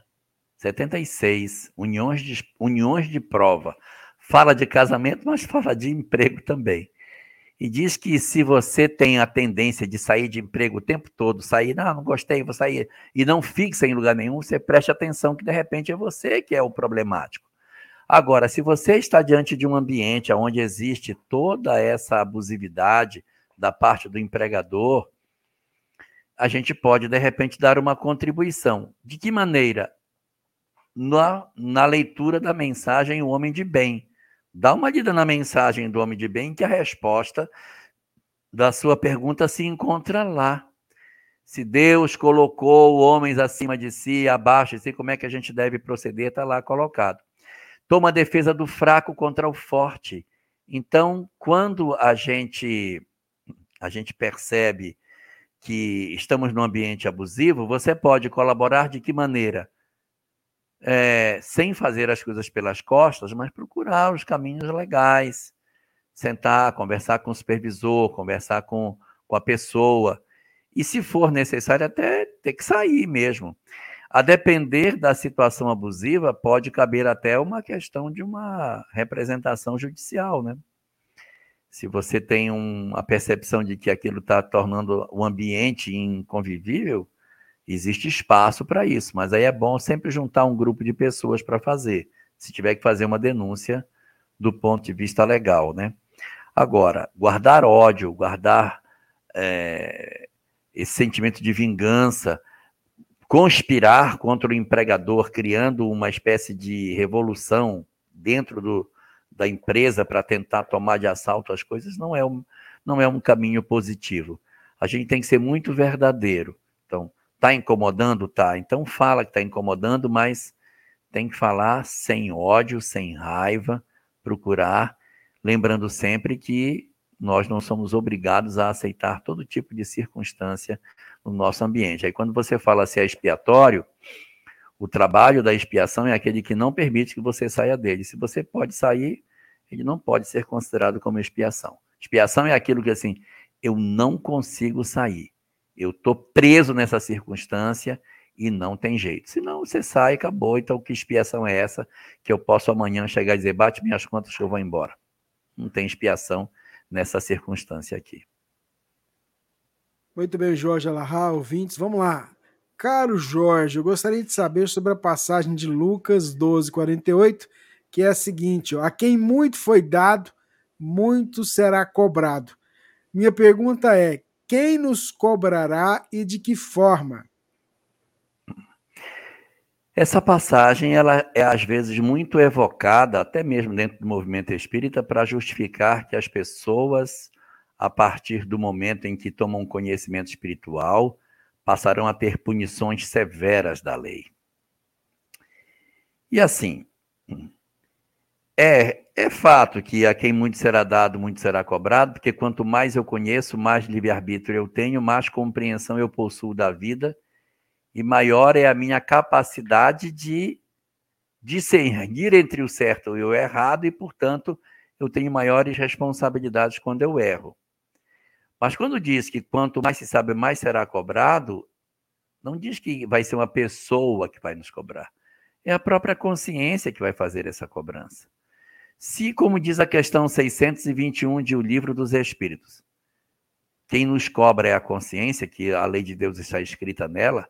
76, uniões de, uniões de prova. Fala de casamento, mas fala de emprego também e diz que se você tem a tendência de sair de emprego o tempo todo, sair, não, não gostei, vou sair, e não fixa em lugar nenhum, você preste atenção que de repente é você que é o problemático. Agora, se você está diante de um ambiente onde existe toda essa abusividade da parte do empregador, a gente pode, de repente, dar uma contribuição. De que maneira? Na, na leitura da mensagem O Homem de Bem Dá uma lida na mensagem do Homem de Bem que a resposta da sua pergunta se encontra lá. Se Deus colocou homens acima de si, abaixo de si, como é que a gente deve proceder? Está lá colocado. Toma a defesa do fraco contra o forte. Então, quando a gente a gente percebe que estamos num ambiente abusivo, você pode colaborar de que maneira? É, sem fazer as coisas pelas costas, mas procurar os caminhos legais, sentar, conversar com o supervisor, conversar com, com a pessoa, e se for necessário, até ter que sair mesmo. A depender da situação abusiva, pode caber até uma questão de uma representação judicial, né? Se você tem um, a percepção de que aquilo está tornando o ambiente inconvivível, Existe espaço para isso, mas aí é bom sempre juntar um grupo de pessoas para fazer, se tiver que fazer uma denúncia do ponto de vista legal, né? Agora, guardar ódio, guardar é, esse sentimento de vingança, conspirar contra o empregador, criando uma espécie de revolução dentro do, da empresa para tentar tomar de assalto as coisas, não é, um, não é um caminho positivo. A gente tem que ser muito verdadeiro. Então, Está incomodando? Tá. Então fala que está incomodando, mas tem que falar sem ódio, sem raiva, procurar, lembrando sempre que nós não somos obrigados a aceitar todo tipo de circunstância no nosso ambiente. Aí quando você fala se é expiatório, o trabalho da expiação é aquele que não permite que você saia dele. Se você pode sair, ele não pode ser considerado como expiação. Expiação é aquilo que assim, eu não consigo sair. Eu estou preso nessa circunstância e não tem jeito. Senão você sai, acabou. Então, que expiação é essa que eu posso amanhã chegar e dizer, bate minhas contas que eu vou embora? Não tem expiação nessa circunstância aqui. Muito bem, Jorge Alahá, ouvintes. Vamos lá. Caro Jorge, eu gostaria de saber sobre a passagem de Lucas 12, 48, que é a seguinte: ó, a quem muito foi dado, muito será cobrado. Minha pergunta é: quem nos cobrará e de que forma? Essa passagem ela é às vezes muito evocada, até mesmo dentro do movimento espírita, para justificar que as pessoas, a partir do momento em que tomam conhecimento espiritual, passarão a ter punições severas da lei. E assim, é, é fato que a quem muito será dado, muito será cobrado, porque quanto mais eu conheço, mais livre-arbítrio eu tenho, mais compreensão eu possuo da vida e maior é a minha capacidade de discernir entre o certo e o errado, e, portanto, eu tenho maiores responsabilidades quando eu erro. Mas quando diz que quanto mais se sabe, mais será cobrado, não diz que vai ser uma pessoa que vai nos cobrar. É a própria consciência que vai fazer essa cobrança. Se, como diz a questão 621 de O Livro dos Espíritos, quem nos cobra é a consciência, que a lei de Deus está escrita nela,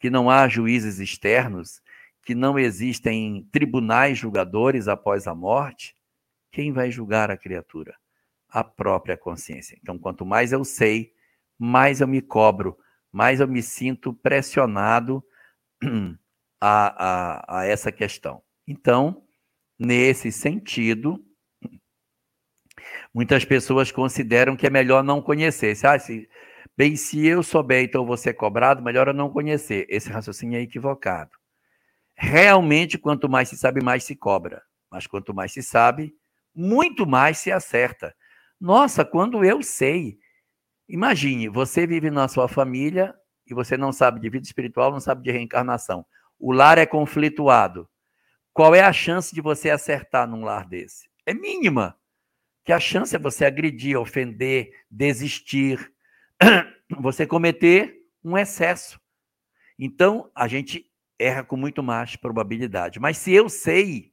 que não há juízes externos, que não existem tribunais julgadores após a morte, quem vai julgar a criatura? A própria consciência. Então, quanto mais eu sei, mais eu me cobro, mais eu me sinto pressionado a, a, a essa questão. Então, nesse sentido, muitas pessoas consideram que é melhor não conhecer. Ah, se, Bem, se eu souber, então vou ser cobrado, melhor eu não conhecer. Esse raciocínio é equivocado. Realmente, quanto mais se sabe, mais se cobra. Mas quanto mais se sabe, muito mais se acerta. Nossa, quando eu sei. Imagine, você vive na sua família e você não sabe de vida espiritual, não sabe de reencarnação. O lar é conflituado. Qual é a chance de você acertar num lar desse? É mínima. Que a chance é você agredir, ofender, desistir, você cometer um excesso. Então, a gente erra com muito mais probabilidade. Mas se eu sei,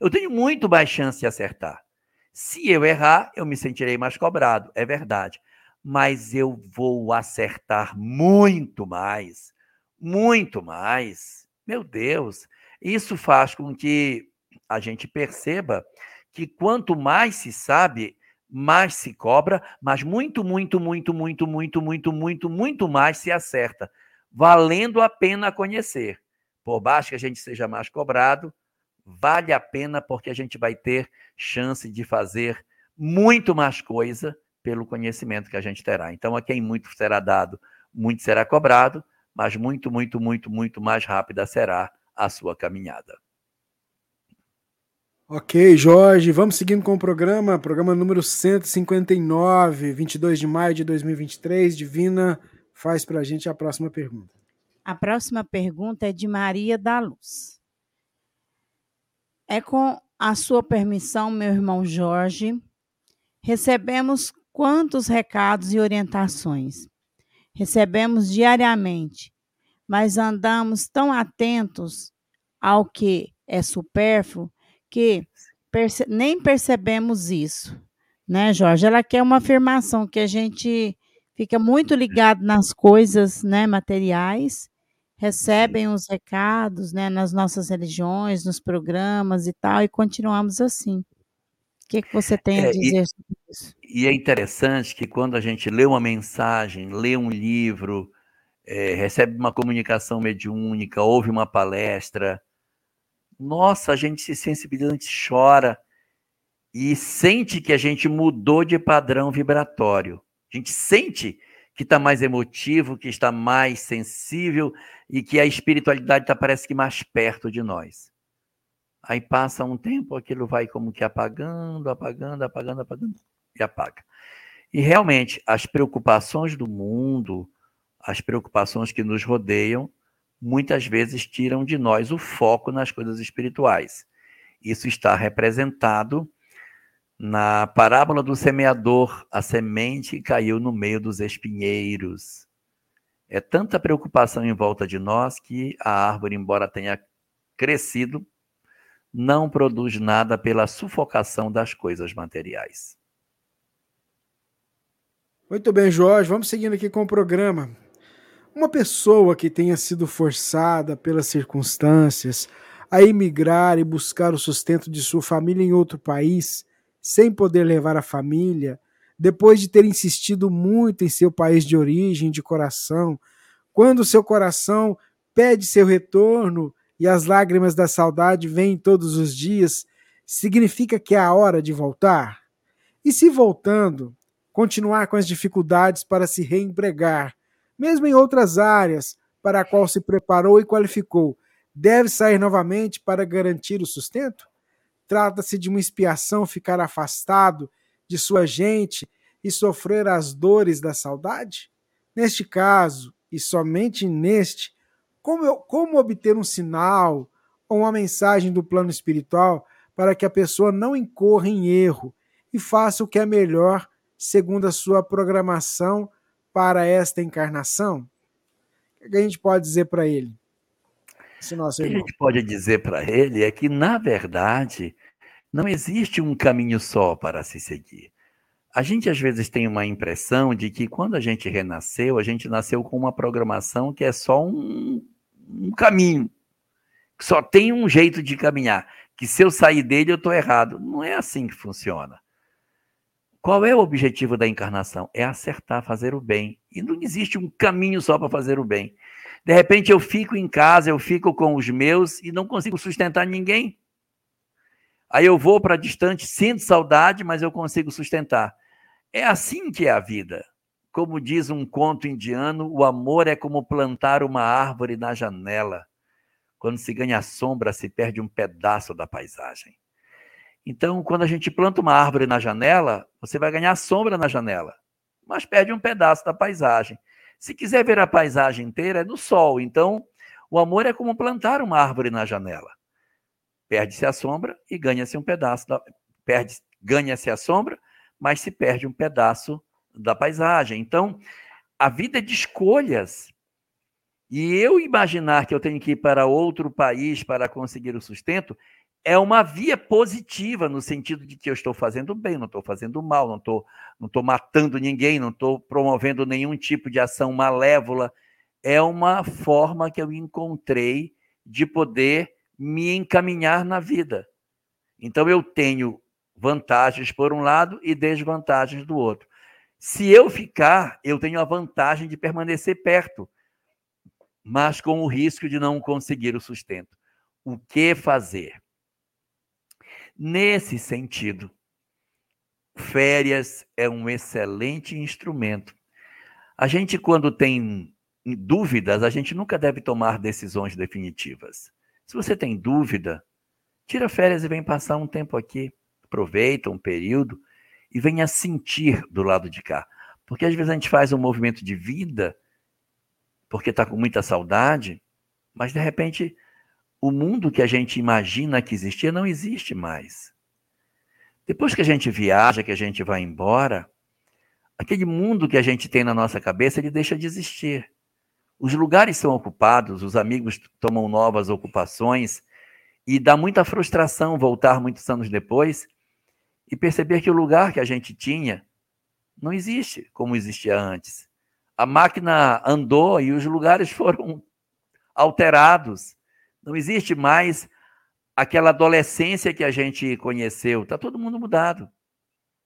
eu tenho muito mais chance de acertar. Se eu errar, eu me sentirei mais cobrado, é verdade. Mas eu vou acertar muito mais, muito mais. Meu Deus, isso faz com que a gente perceba que quanto mais se sabe, mais se cobra, mas muito, muito, muito, muito, muito, muito, muito, muito mais se acerta, valendo a pena conhecer. Por baixo que a gente seja mais cobrado, vale a pena porque a gente vai ter chance de fazer muito mais coisa pelo conhecimento que a gente terá. Então, a quem muito será dado, muito será cobrado, mas muito, muito, muito, muito mais rápida será a sua caminhada. Ok, Jorge, vamos seguindo com o programa, programa número 159, 22 de maio de 2023. Divina, faz para a gente a próxima pergunta. A próxima pergunta é de Maria da Luz. É com a sua permissão, meu irmão Jorge, recebemos quantos recados e orientações? Recebemos diariamente, mas andamos tão atentos ao que é supérfluo que perce nem percebemos isso, né, Jorge? Ela quer uma afirmação que a gente fica muito ligado nas coisas, né, materiais, recebem os recados, né, nas nossas religiões, nos programas e tal, e continuamos assim. O que, que você tem a dizer é, e, sobre isso? E é interessante que quando a gente lê uma mensagem, lê um livro, é, recebe uma comunicação mediúnica, ouve uma palestra, nossa, a gente se sensibiliza, a gente chora e sente que a gente mudou de padrão vibratório. A gente sente que está mais emotivo, que está mais sensível e que a espiritualidade está parece que mais perto de nós. Aí passa um tempo, aquilo vai como que apagando, apagando, apagando, apagando e apaga. E realmente, as preocupações do mundo, as preocupações que nos rodeiam, muitas vezes tiram de nós o foco nas coisas espirituais. Isso está representado na parábola do semeador, a semente caiu no meio dos espinheiros. É tanta preocupação em volta de nós que a árvore, embora tenha crescido, não produz nada pela sufocação das coisas materiais. Muito bem, Jorge. Vamos seguindo aqui com o programa. Uma pessoa que tenha sido forçada pelas circunstâncias a emigrar e buscar o sustento de sua família em outro país, sem poder levar a família, depois de ter insistido muito em seu país de origem, de coração, quando seu coração pede seu retorno e as lágrimas da saudade vêm todos os dias, significa que é a hora de voltar? E se voltando, continuar com as dificuldades para se reempregar, mesmo em outras áreas para a qual se preparou e qualificou, deve sair novamente para garantir o sustento? Trata-se de uma expiação ficar afastado de sua gente e sofrer as dores da saudade? Neste caso, e somente neste, como, eu, como obter um sinal ou uma mensagem do plano espiritual para que a pessoa não incorra em erro e faça o que é melhor segundo a sua programação para esta encarnação? O que a gente pode dizer para ele? o que a gente pode dizer para ele é que, na verdade, não existe um caminho só para se seguir. A gente às vezes tem uma impressão de que quando a gente renasceu, a gente nasceu com uma programação que é só um, um caminho, que só tem um jeito de caminhar, que se eu sair dele eu estou errado. Não é assim que funciona. Qual é o objetivo da encarnação? É acertar, fazer o bem. E não existe um caminho só para fazer o bem. De repente eu fico em casa, eu fico com os meus e não consigo sustentar ninguém. Aí eu vou para distante, sinto saudade, mas eu consigo sustentar. É assim que é a vida. Como diz um conto indiano, o amor é como plantar uma árvore na janela. Quando se ganha sombra, se perde um pedaço da paisagem. Então, quando a gente planta uma árvore na janela, você vai ganhar sombra na janela, mas perde um pedaço da paisagem. Se quiser ver a paisagem inteira, é no sol. Então, o amor é como plantar uma árvore na janela. Perde-se a sombra e ganha-se um pedaço da perde ganha-se a sombra, mas se perde um pedaço da paisagem. Então, a vida é de escolhas. E eu imaginar que eu tenho que ir para outro país para conseguir o sustento é uma via positiva no sentido de que eu estou fazendo bem, não estou fazendo mal, não estou, não estou matando ninguém, não estou promovendo nenhum tipo de ação malévola. É uma forma que eu encontrei de poder me encaminhar na vida. Então eu tenho vantagens por um lado e desvantagens do outro. Se eu ficar, eu tenho a vantagem de permanecer perto, mas com o risco de não conseguir o sustento. O que fazer? Nesse sentido, férias é um excelente instrumento. A gente, quando tem dúvidas, a gente nunca deve tomar decisões definitivas. Se você tem dúvida, tira férias e vem passar um tempo aqui. Aproveita um período e venha sentir do lado de cá. Porque às vezes a gente faz um movimento de vida porque está com muita saudade, mas de repente o mundo que a gente imagina que existia não existe mais. Depois que a gente viaja, que a gente vai embora, aquele mundo que a gente tem na nossa cabeça, ele deixa de existir. Os lugares são ocupados, os amigos tomam novas ocupações e dá muita frustração voltar muitos anos depois e perceber que o lugar que a gente tinha não existe como existia antes. A máquina andou e os lugares foram alterados. Não existe mais aquela adolescência que a gente conheceu. Está todo mundo mudado.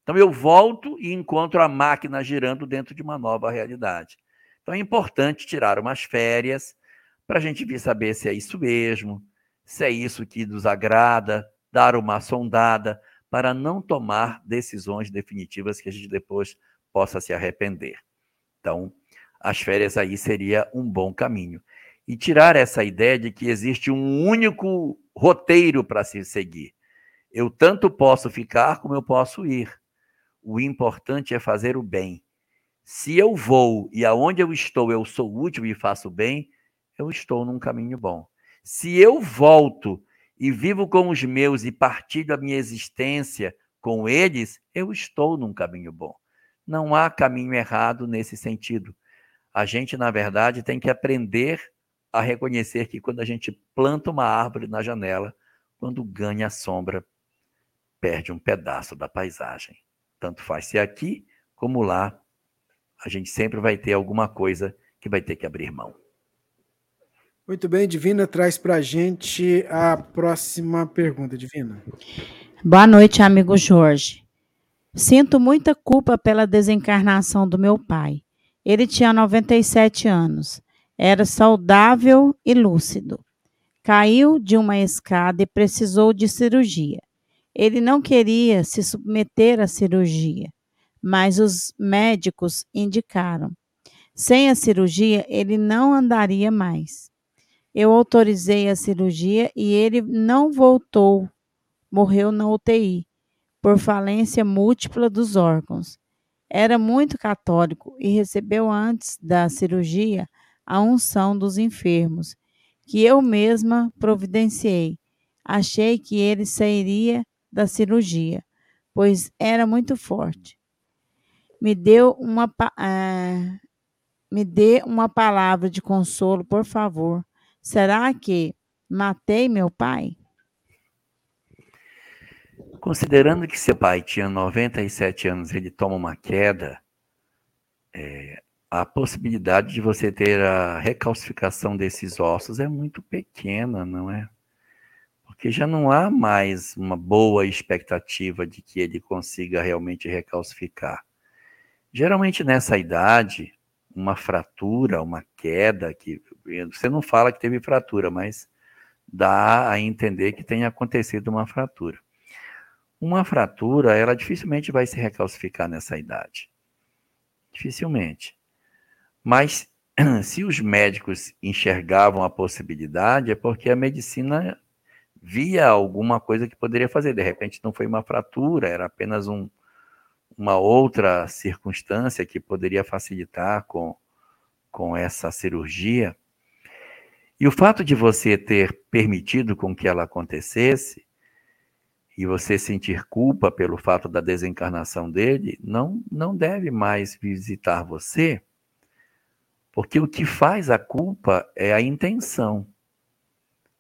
Então eu volto e encontro a máquina girando dentro de uma nova realidade. Então é importante tirar umas férias para a gente vir saber se é isso mesmo, se é isso que nos agrada, dar uma sondada para não tomar decisões definitivas que a gente depois possa se arrepender. Então, as férias aí seria um bom caminho e tirar essa ideia de que existe um único roteiro para se seguir. Eu tanto posso ficar como eu posso ir. O importante é fazer o bem. Se eu vou e aonde eu estou eu sou útil e faço bem, eu estou num caminho bom. Se eu volto e vivo com os meus e partilho a minha existência com eles, eu estou num caminho bom. Não há caminho errado nesse sentido. A gente, na verdade, tem que aprender a reconhecer que quando a gente planta uma árvore na janela, quando ganha a sombra, perde um pedaço da paisagem. Tanto faz se aqui como lá, a gente sempre vai ter alguma coisa que vai ter que abrir mão. Muito bem, Divina traz para a gente a próxima pergunta, Divina. Boa noite, amigo Jorge. Sinto muita culpa pela desencarnação do meu pai. Ele tinha 97 anos, era saudável e lúcido. Caiu de uma escada e precisou de cirurgia. Ele não queria se submeter à cirurgia, mas os médicos indicaram. Sem a cirurgia, ele não andaria mais. Eu autorizei a cirurgia e ele não voltou. Morreu na UTI, por falência múltipla dos órgãos. Era muito católico e recebeu antes da cirurgia a unção dos enfermos, que eu mesma providenciei. Achei que ele sairia da cirurgia, pois era muito forte. Me deu uma uh, me dê uma palavra de consolo, por favor. Será que matei meu pai? Considerando que seu pai tinha 97 anos, ele toma uma queda, é, a possibilidade de você ter a recalcificação desses ossos é muito pequena, não é? Porque já não há mais uma boa expectativa de que ele consiga realmente recalcificar. Geralmente nessa idade, uma fratura, uma queda, que você não fala que teve fratura, mas dá a entender que tenha acontecido uma fratura. Uma fratura, ela dificilmente vai se recalcificar nessa idade. Dificilmente. Mas se os médicos enxergavam a possibilidade, é porque a medicina via alguma coisa que poderia fazer. De repente não foi uma fratura, era apenas um, uma outra circunstância que poderia facilitar com, com essa cirurgia. E o fato de você ter permitido com que ela acontecesse e você sentir culpa pelo fato da desencarnação dele, não, não deve mais visitar você, porque o que faz a culpa é a intenção.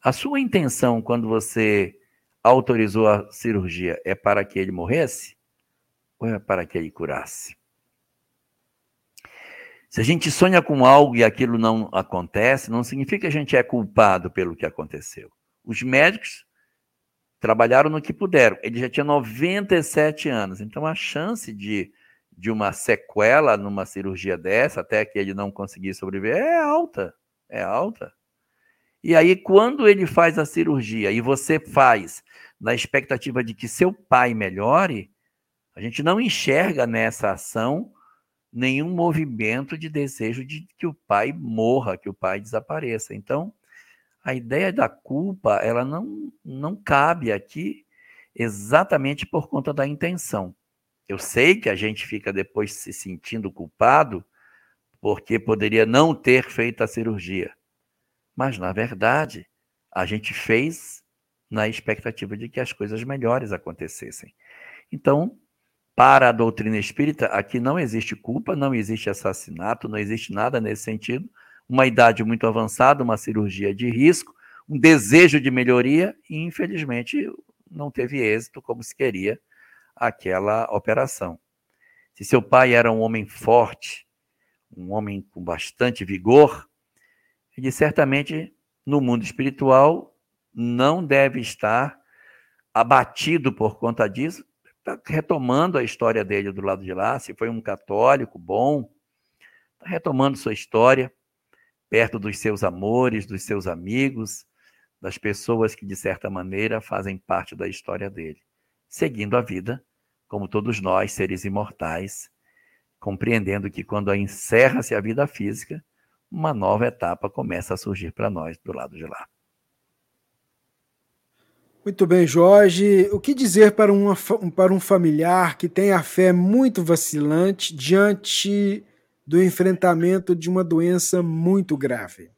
A sua intenção quando você autorizou a cirurgia é para que ele morresse ou é para que ele curasse? Se a gente sonha com algo e aquilo não acontece, não significa que a gente é culpado pelo que aconteceu. Os médicos trabalharam no que puderam. Ele já tinha 97 anos, então a chance de, de uma sequela numa cirurgia dessa, até que ele não conseguir sobreviver, é alta. É alta. E aí, quando ele faz a cirurgia e você faz na expectativa de que seu pai melhore, a gente não enxerga nessa ação nenhum movimento de desejo de que o pai morra, que o pai desapareça. Então, a ideia da culpa, ela não, não cabe aqui exatamente por conta da intenção. Eu sei que a gente fica depois se sentindo culpado porque poderia não ter feito a cirurgia. Mas, na verdade, a gente fez na expectativa de que as coisas melhores acontecessem. Então, para a doutrina espírita, aqui não existe culpa, não existe assassinato, não existe nada nesse sentido, uma idade muito avançada, uma cirurgia de risco, um desejo de melhoria e, infelizmente, não teve êxito como se queria aquela operação. Se seu pai era um homem forte, um homem com bastante vigor, ele certamente no mundo espiritual não deve estar abatido por conta disso, está retomando a história dele do lado de lá, se foi um católico bom, está retomando sua história, perto dos seus amores, dos seus amigos, das pessoas que, de certa maneira, fazem parte da história dele, seguindo a vida, como todos nós, seres imortais, compreendendo que quando encerra-se a vida física, uma nova etapa começa a surgir para nós do lado de lá. Muito bem, Jorge. O que dizer para, uma, para um familiar que tem a fé muito vacilante diante do enfrentamento de uma doença muito grave?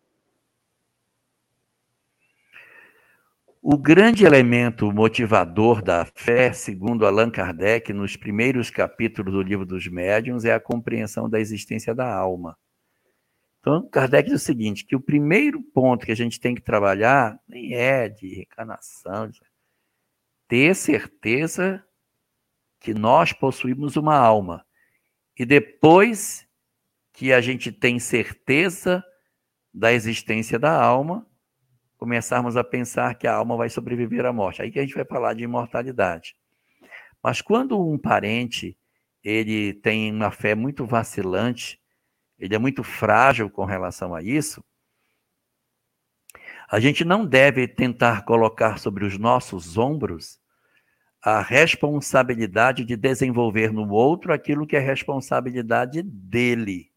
O grande elemento motivador da fé, segundo Allan Kardec, nos primeiros capítulos do Livro dos Médiuns, é a compreensão da existência da alma. Então, Kardec diz o seguinte: que o primeiro ponto que a gente tem que trabalhar nem é de reencarnação, ter certeza que nós possuímos uma alma. E depois que a gente tem certeza da existência da alma, começarmos a pensar que a alma vai sobreviver à morte. Aí que a gente vai falar de imortalidade. Mas quando um parente ele tem uma fé muito vacilante, ele é muito frágil com relação a isso, a gente não deve tentar colocar sobre os nossos ombros a responsabilidade de desenvolver no outro aquilo que é responsabilidade dele.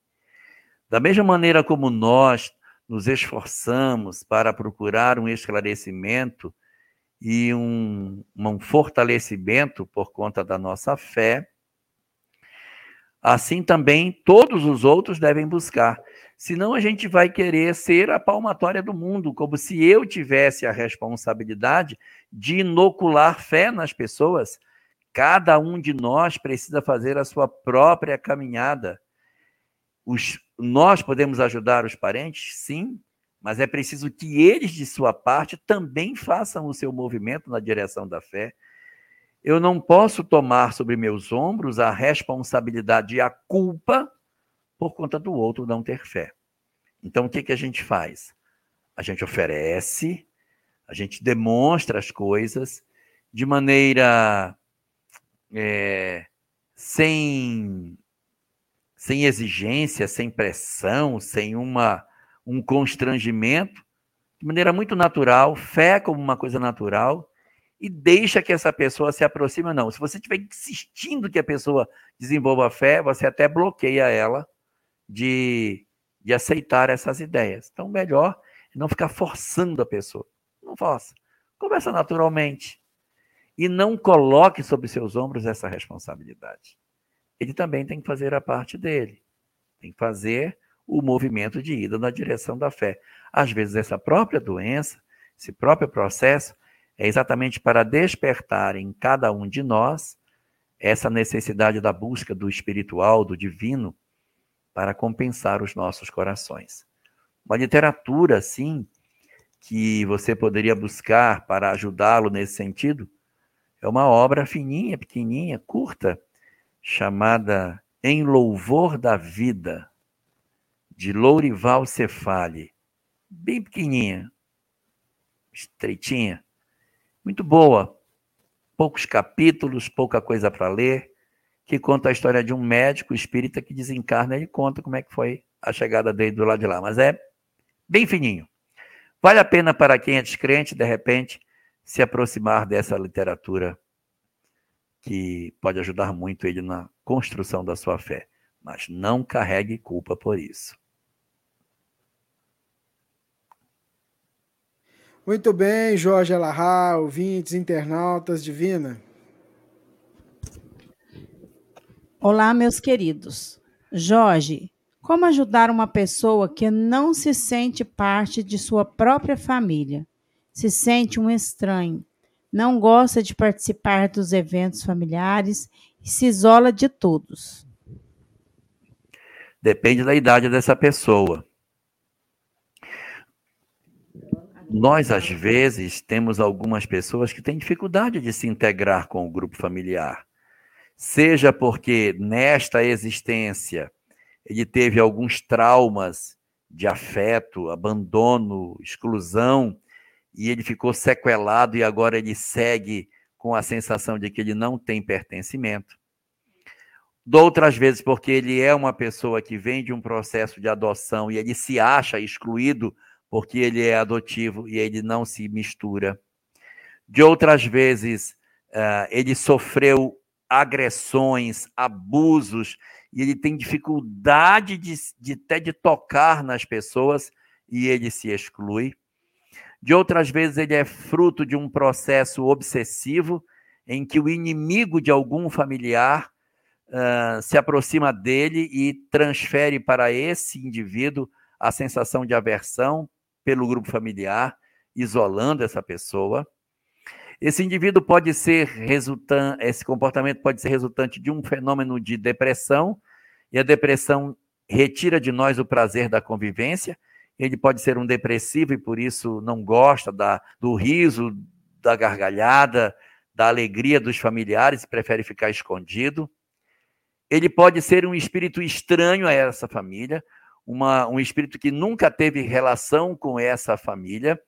Da mesma maneira como nós nos esforçamos para procurar um esclarecimento e um, um fortalecimento por conta da nossa fé, assim também todos os outros devem buscar. Senão a gente vai querer ser a palmatória do mundo, como se eu tivesse a responsabilidade de inocular fé nas pessoas. Cada um de nós precisa fazer a sua própria caminhada. Os, nós podemos ajudar os parentes? Sim, mas é preciso que eles, de sua parte, também façam o seu movimento na direção da fé. Eu não posso tomar sobre meus ombros a responsabilidade e a culpa por conta do outro não ter fé. Então, o que, que a gente faz? A gente oferece, a gente demonstra as coisas de maneira é, sem sem exigência, sem pressão, sem uma, um constrangimento, de maneira muito natural, fé como uma coisa natural, e deixa que essa pessoa se aproxime não. Se você estiver insistindo que a pessoa desenvolva fé, você até bloqueia ela de, de aceitar essas ideias. Então, melhor é não ficar forçando a pessoa. Não força. Conversa naturalmente. E não coloque sobre seus ombros essa responsabilidade ele também tem que fazer a parte dele. Tem que fazer o movimento de ida na direção da fé. Às vezes, essa própria doença, esse próprio processo, é exatamente para despertar em cada um de nós essa necessidade da busca do espiritual, do divino, para compensar os nossos corações. Uma literatura, assim, que você poderia buscar para ajudá-lo nesse sentido, é uma obra fininha, pequenininha, curta, chamada Em Louvor da Vida, de Lourival Cefali. Bem pequenininha, estreitinha, muito boa. Poucos capítulos, pouca coisa para ler, que conta a história de um médico espírita que desencarna e conta como é que foi a chegada dele do lado de lá. Mas é bem fininho. Vale a pena para quem é descrente, de repente, se aproximar dessa literatura que pode ajudar muito ele na construção da sua fé, mas não carregue culpa por isso. Muito bem, Jorge Alahá, ouvintes, internautas, divina. Olá, meus queridos. Jorge, como ajudar uma pessoa que não se sente parte de sua própria família? Se sente um estranho, não gosta de participar dos eventos familiares e se isola de todos. Depende da idade dessa pessoa. Nós, às vezes, temos algumas pessoas que têm dificuldade de se integrar com o grupo familiar. Seja porque nesta existência ele teve alguns traumas de afeto, abandono, exclusão, e ele ficou sequelado e agora ele segue com a sensação de que ele não tem pertencimento. Outras vezes porque ele é uma pessoa que vem de um processo de adoção e ele se acha excluído porque ele é adotivo e ele não se mistura. De outras vezes, uh, ele sofreu agressões, abusos, e ele tem dificuldade de, de até de tocar nas pessoas e ele se exclui. De outras vezes, ele é fruto de um processo obsessivo em que o inimigo de algum familiar uh, se aproxima dele e transfere para esse indivíduo a sensação de aversão pelo grupo familiar, isolando essa pessoa. Esse indivíduo pode ser resultante, esse comportamento pode ser resultante de um fenômeno de depressão, e a depressão retira de nós o prazer da convivência, ele pode ser um depressivo e por isso não gosta da, do riso, da gargalhada, da alegria dos familiares e prefere ficar escondido. Ele pode ser um espírito estranho a essa família, uma, um espírito que nunca teve relação com essa família,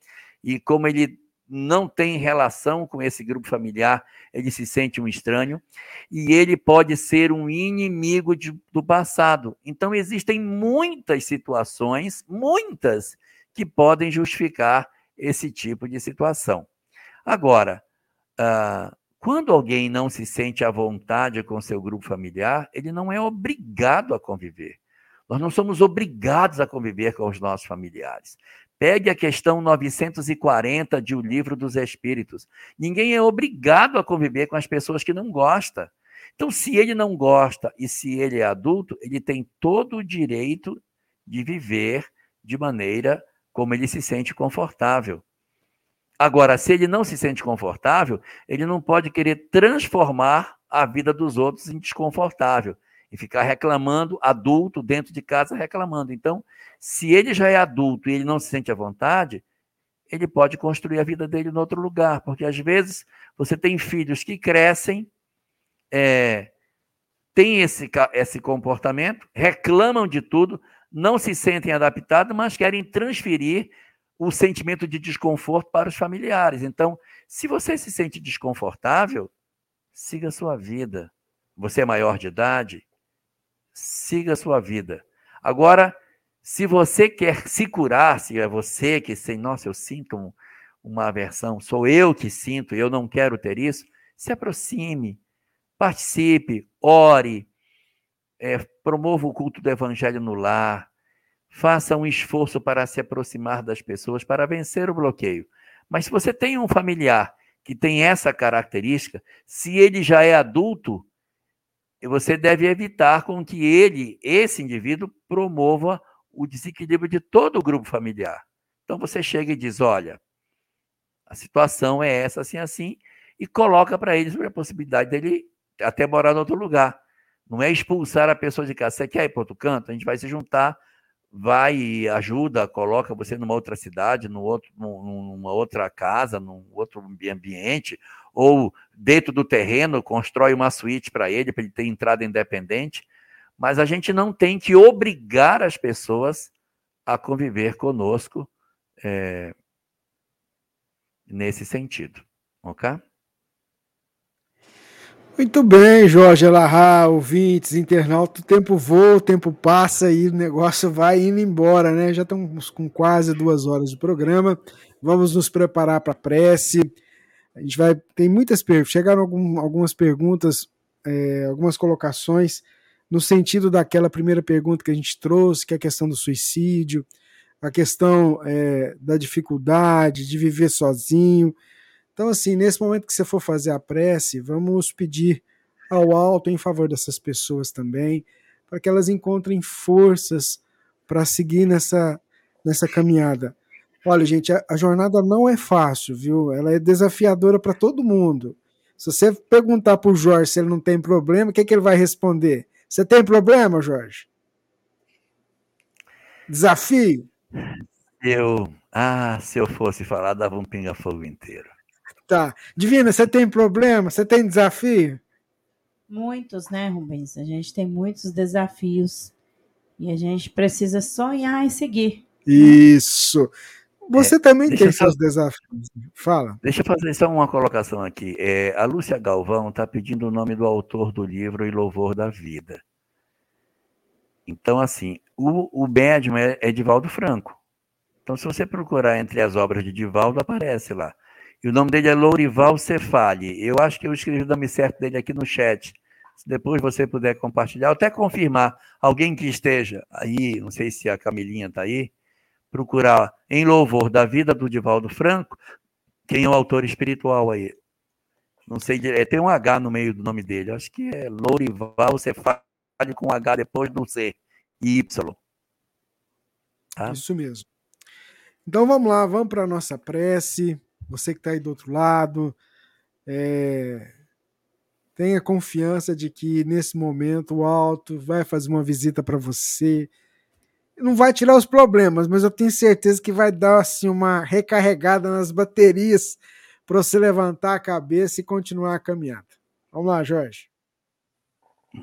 e como ele não tem relação com esse grupo familiar, ele se sente um estranho e ele pode ser um inimigo de, do passado. Então, existem muitas situações, muitas, que podem justificar esse tipo de situação. Agora, uh, quando alguém não se sente à vontade com seu grupo familiar, ele não é obrigado a conviver. Nós não somos obrigados a conviver com os nossos familiares. Pegue a questão 940 de O Livro dos Espíritos. Ninguém é obrigado a conviver com as pessoas que não gosta. Então, se ele não gosta e se ele é adulto, ele tem todo o direito de viver de maneira como ele se sente confortável. Agora, se ele não se sente confortável, ele não pode querer transformar a vida dos outros em desconfortável e ficar reclamando, adulto, dentro de casa reclamando. Então, se ele já é adulto e ele não se sente à vontade, ele pode construir a vida dele em outro lugar, porque às vezes você tem filhos que crescem, é, têm esse, esse comportamento, reclamam de tudo, não se sentem adaptados, mas querem transferir o sentimento de desconforto para os familiares. Então, se você se sente desconfortável, siga a sua vida. Você é maior de idade, siga a sua vida. Agora, se você quer se curar, se é você que sente, nossa, eu sinto um, uma aversão, sou eu que sinto, eu não quero ter isso, se aproxime, participe, ore, é, promova o culto do evangelho no lar, faça um esforço para se aproximar das pessoas, para vencer o bloqueio. Mas se você tem um familiar que tem essa característica, se ele já é adulto, você deve evitar com que ele, esse indivíduo, promova o desequilíbrio de todo o grupo familiar. Então você chega e diz: olha, a situação é essa, assim, assim, e coloca para ele sobre a possibilidade dele até morar em outro lugar. Não é expulsar a pessoa de casa. Você quer ir para outro canto? A gente vai se juntar, vai ajuda, coloca você numa outra cidade, outro, numa outra casa, num outro ambiente, ou dentro do terreno, constrói uma suíte para ele, para ele ter entrada independente mas a gente não tem que obrigar as pessoas a conviver conosco é, nesse sentido, ok? Muito bem, Jorge Alahá, ouvintes, internautas, o tempo voa, o tempo passa e o negócio vai indo embora, né? Já estamos com quase duas horas de programa, vamos nos preparar para a prece. A gente vai, tem muitas perguntas, chegaram algum, algumas perguntas, é, algumas colocações no sentido daquela primeira pergunta que a gente trouxe, que é a questão do suicídio, a questão é, da dificuldade de viver sozinho. Então, assim, nesse momento que você for fazer a prece, vamos pedir ao alto em favor dessas pessoas também, para que elas encontrem forças para seguir nessa, nessa caminhada. Olha, gente, a, a, jornada não é fácil, viu? Ela é desafiadora para todo mundo. Se você perguntar para o Jorge se ele não tem problema, o que, que ele vai responder? Você tem problema, Jorge? Desafio? Eu. Ah, se eu fosse falar, dava um pinga-fogo inteiro. Tá. Divina, você tem problema? Você tem desafio? Muitos, né, Rubens? A gente tem muitos desafios. E a gente precisa sonhar e seguir. Isso. Você é, também tem seus desafios. Fala. Deixa eu fazer só uma colocação aqui. É, a Lúcia Galvão está pedindo o nome do autor do livro Em Louvor da Vida. Então, assim, o, o médium é, é Divaldo Franco. Então, se você procurar entre as obras de Divaldo, aparece lá. E o nome dele é Lourival Cefali. Eu acho que eu escrevi o nome certo dele aqui no chat. Se depois você puder compartilhar, até confirmar, alguém que esteja aí, não sei se a Camilinha está aí, procurar em louvor da vida do Divaldo Franco, quem é o autor espiritual aí. Não sei, é, tem um H no meio do nome dele. Acho que é Lourival Cefali com H depois do C e Y. Tá? Isso mesmo. Então vamos lá, vamos para a nossa prece. Você que está aí do outro lado, é... tenha confiança de que nesse momento o alto vai fazer uma visita para você, não vai tirar os problemas, mas eu tenho certeza que vai dar assim uma recarregada nas baterias para você levantar a cabeça e continuar a caminhada. Vamos lá, Jorge.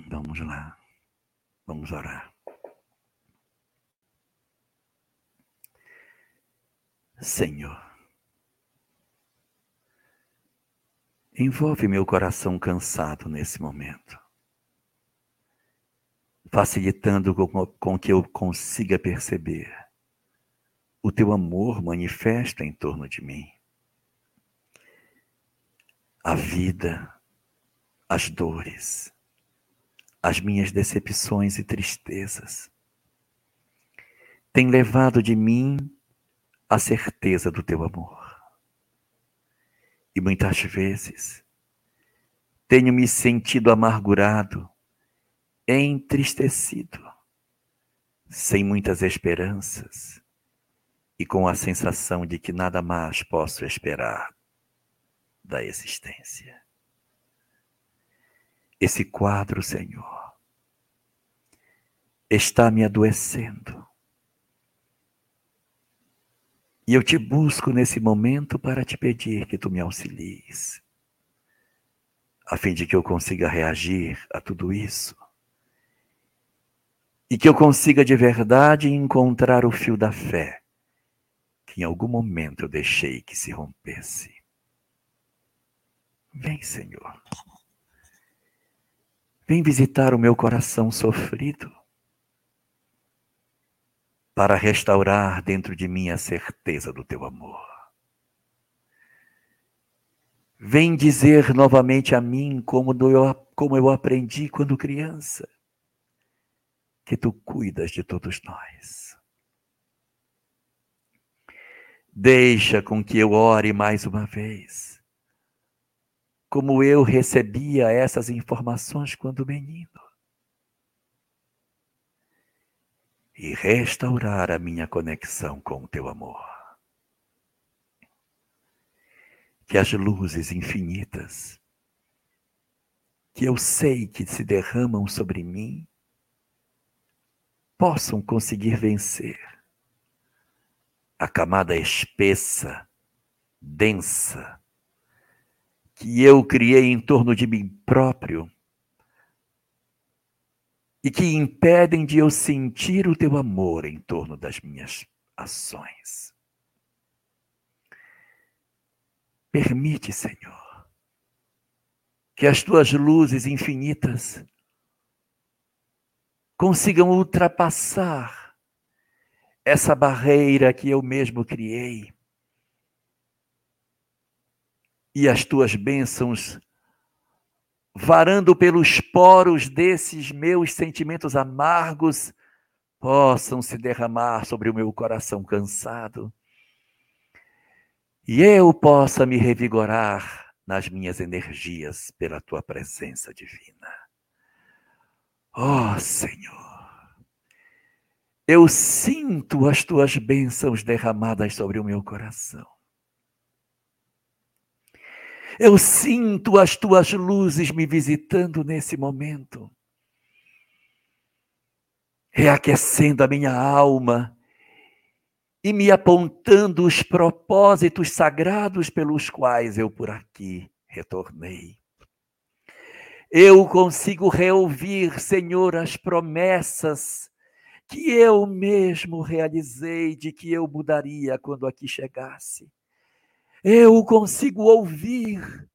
Vamos lá. Vamos orar. Senhor, Envolve meu coração cansado nesse momento, facilitando com, que eu consiga perceber o teu amor manifesta em torno de mim. A vida, as dores, as minhas decepções e tristezas têm levado de mim a certeza do teu amor. E muitas vezes tenho me sentido amargurado, entristecido, sem muitas esperanças e com a sensação de que nada mais posso esperar da existência. Esse quadro, Senhor, está me adoecendo e eu te busco nesse momento para te pedir que tu me auxilies, a fim de que eu consiga reagir a tudo isso e que eu consiga de verdade encontrar o fio da fé que em algum momento eu deixei que se rompesse. Vem, Senhor. Vem visitar o meu coração sofrido para restaurar dentro de mim a certeza do teu amor. Vem dizer novamente a mim como eu, como eu aprendi quando criança, que tu cuidas de todos nós. Deixa com que eu ore mais uma vez, como eu recebia essas informações quando menino. e restaurar a minha conexão com o teu amor. Que as luzes infinitas que eu sei que se derramam sobre mim possam conseguir vencer a camada espessa, densa, que eu criei em torno de mim próprio e que impedem de eu sentir o teu amor em torno das minhas ações. Permite, Senhor, que as tuas luzes infinitas consigam ultrapassar essa barreira que eu mesmo criei. E as tuas bênçãos varando pelos poros desses meus sentimentos amargos, possam se derramar sobre o meu coração cansado e eu possa me revigorar nas minhas energias pela tua presença divina. Ó oh, Senhor, eu sinto as tuas bênçãos derramadas sobre o meu coração. Eu sinto as tuas luzes me visitando nesse momento, reaquecendo a minha alma e me apontando os propósitos sagrados pelos quais eu por aqui retornei. Eu consigo reouvir, Senhor, as promessas que eu mesmo realizei de que eu mudaria quando aqui chegasse. Eu consigo ouvir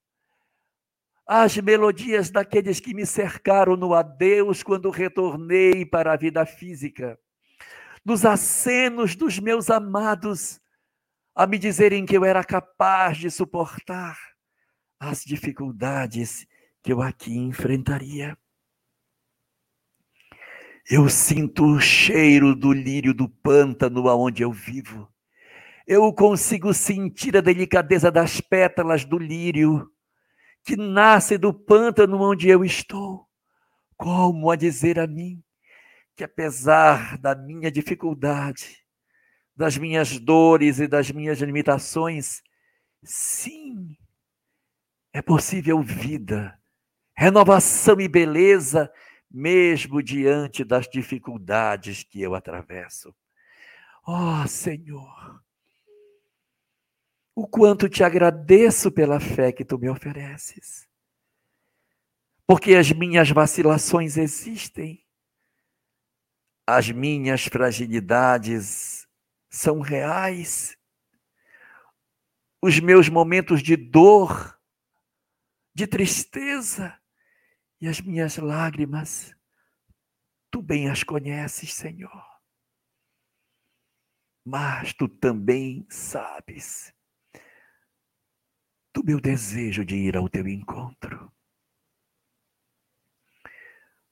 as melodias daqueles que me cercaram no adeus quando retornei para a vida física, nos acenos dos meus amados a me dizerem que eu era capaz de suportar as dificuldades que eu aqui enfrentaria. Eu sinto o cheiro do lírio do pântano aonde eu vivo. Eu consigo sentir a delicadeza das pétalas do lírio que nasce do pântano onde eu estou. Como a dizer a mim que, apesar da minha dificuldade, das minhas dores e das minhas limitações, sim, é possível vida, renovação e beleza, mesmo diante das dificuldades que eu atravesso. Ó oh, Senhor, o quanto te agradeço pela fé que tu me ofereces. Porque as minhas vacilações existem, as minhas fragilidades são reais, os meus momentos de dor de tristeza e as minhas lágrimas, tu bem as conheces, Senhor. Mas tu também sabes do meu desejo de ir ao teu encontro.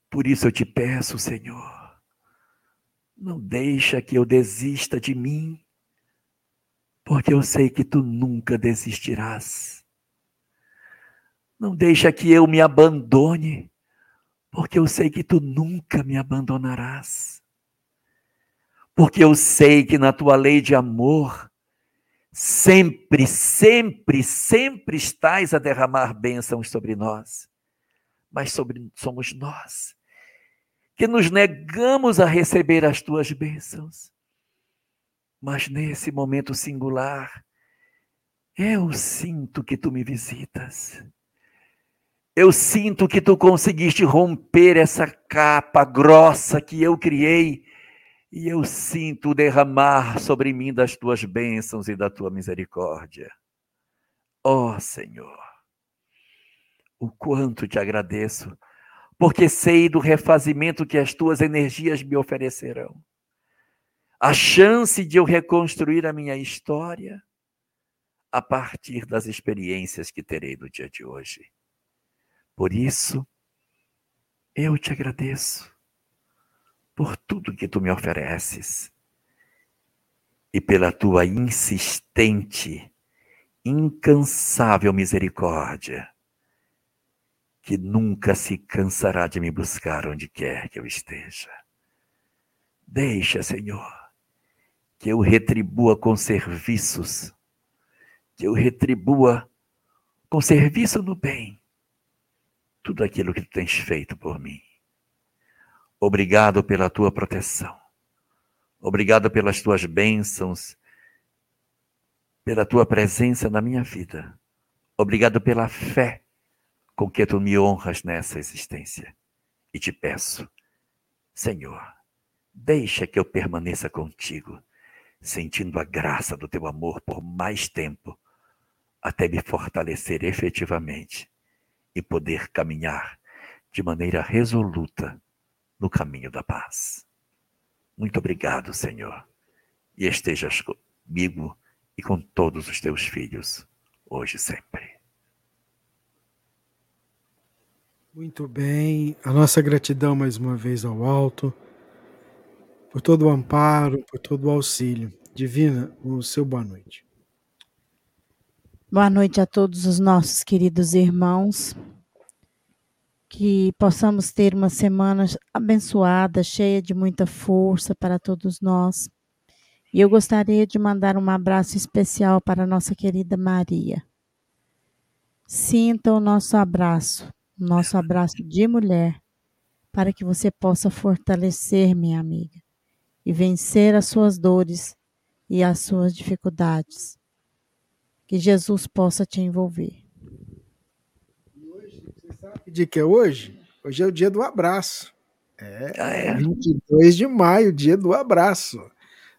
Por isso eu te peço, Senhor, não deixa que eu desista de mim, porque eu sei que tu nunca desistirás. Não deixa que eu me abandone, porque eu sei que tu nunca me abandonarás. Porque eu sei que na tua lei de amor, sempre, sempre, sempre estás a derramar bênçãos sobre nós. Mas sobre, somos nós que nos negamos a receber as tuas bênçãos. Mas nesse momento singular, eu sinto que tu me visitas. Eu sinto que tu conseguiste romper essa capa grossa que eu criei, e eu sinto derramar sobre mim das tuas bênçãos e da tua misericórdia. Ó oh, Senhor, o quanto te agradeço, porque sei do refazimento que as tuas energias me oferecerão. A chance de eu reconstruir a minha história a partir das experiências que terei no dia de hoje. Por isso, eu te agradeço por tudo que tu me ofereces e pela tua insistente, incansável misericórdia, que nunca se cansará de me buscar onde quer que eu esteja. Deixa, Senhor, que eu retribua com serviços, que eu retribua com serviço no bem tudo aquilo que tu tens feito por mim. Obrigado pela tua proteção. Obrigado pelas tuas bênçãos, pela tua presença na minha vida. Obrigado pela fé com que tu me honras nessa existência. E te peço, Senhor, deixa que eu permaneça contigo, sentindo a graça do teu amor por mais tempo, até me fortalecer efetivamente e poder caminhar de maneira resoluta no caminho da paz. Muito obrigado, Senhor, e estejas comigo e com todos os teus filhos, hoje e sempre. Muito bem, a nossa gratidão mais uma vez ao alto, por todo o amparo, por todo o auxílio. Divina, o seu boa noite. Boa noite a todos os nossos queridos irmãos. Que possamos ter uma semana abençoada, cheia de muita força para todos nós. E eu gostaria de mandar um abraço especial para nossa querida Maria. Sinta o nosso abraço, nosso abraço de mulher, para que você possa fortalecer, minha amiga, e vencer as suas dores e as suas dificuldades que Jesus possa te envolver. Hoje, você sabe que dia que é hoje? Hoje é o dia do abraço. É, ah, é 22 de maio, dia do abraço.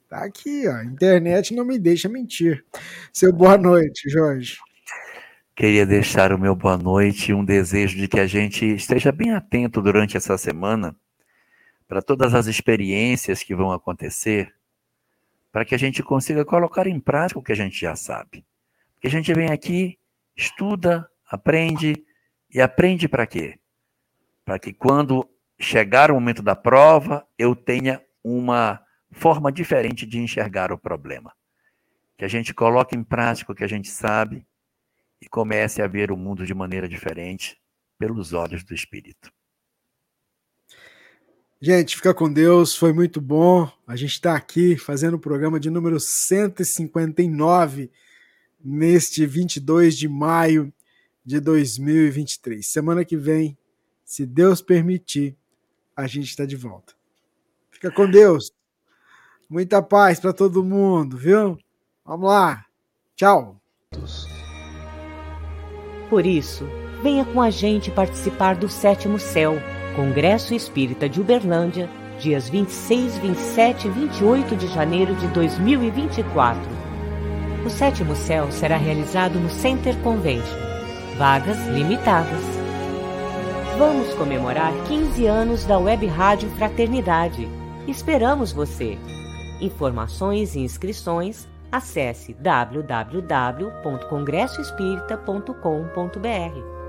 Tá aqui, ó. A internet não me deixa mentir. Seu boa noite, Jorge. Queria deixar o meu boa noite e um desejo de que a gente esteja bem atento durante essa semana para todas as experiências que vão acontecer, para que a gente consiga colocar em prática o que a gente já sabe. Que a gente vem aqui, estuda, aprende e aprende para quê? Para que quando chegar o momento da prova, eu tenha uma forma diferente de enxergar o problema. Que a gente coloque em prática o que a gente sabe e comece a ver o mundo de maneira diferente pelos olhos do Espírito. Gente, fica com Deus, foi muito bom. A gente está aqui fazendo o programa de número 159 neste 22 de maio de 2023. Semana que vem, se Deus permitir, a gente está de volta. Fica com Deus. Muita paz para todo mundo, viu? Vamos lá. Tchau. Por isso, venha com a gente participar do Sétimo Céu, Congresso Espírita de Uberlândia, dias 26, 27 e 28 de janeiro de 2024. O sétimo céu será realizado no Center Convention. Vagas limitadas. Vamos comemorar 15 anos da Web Rádio Fraternidade. Esperamos você! Informações e inscrições, acesse www.congressoespírita.com.br.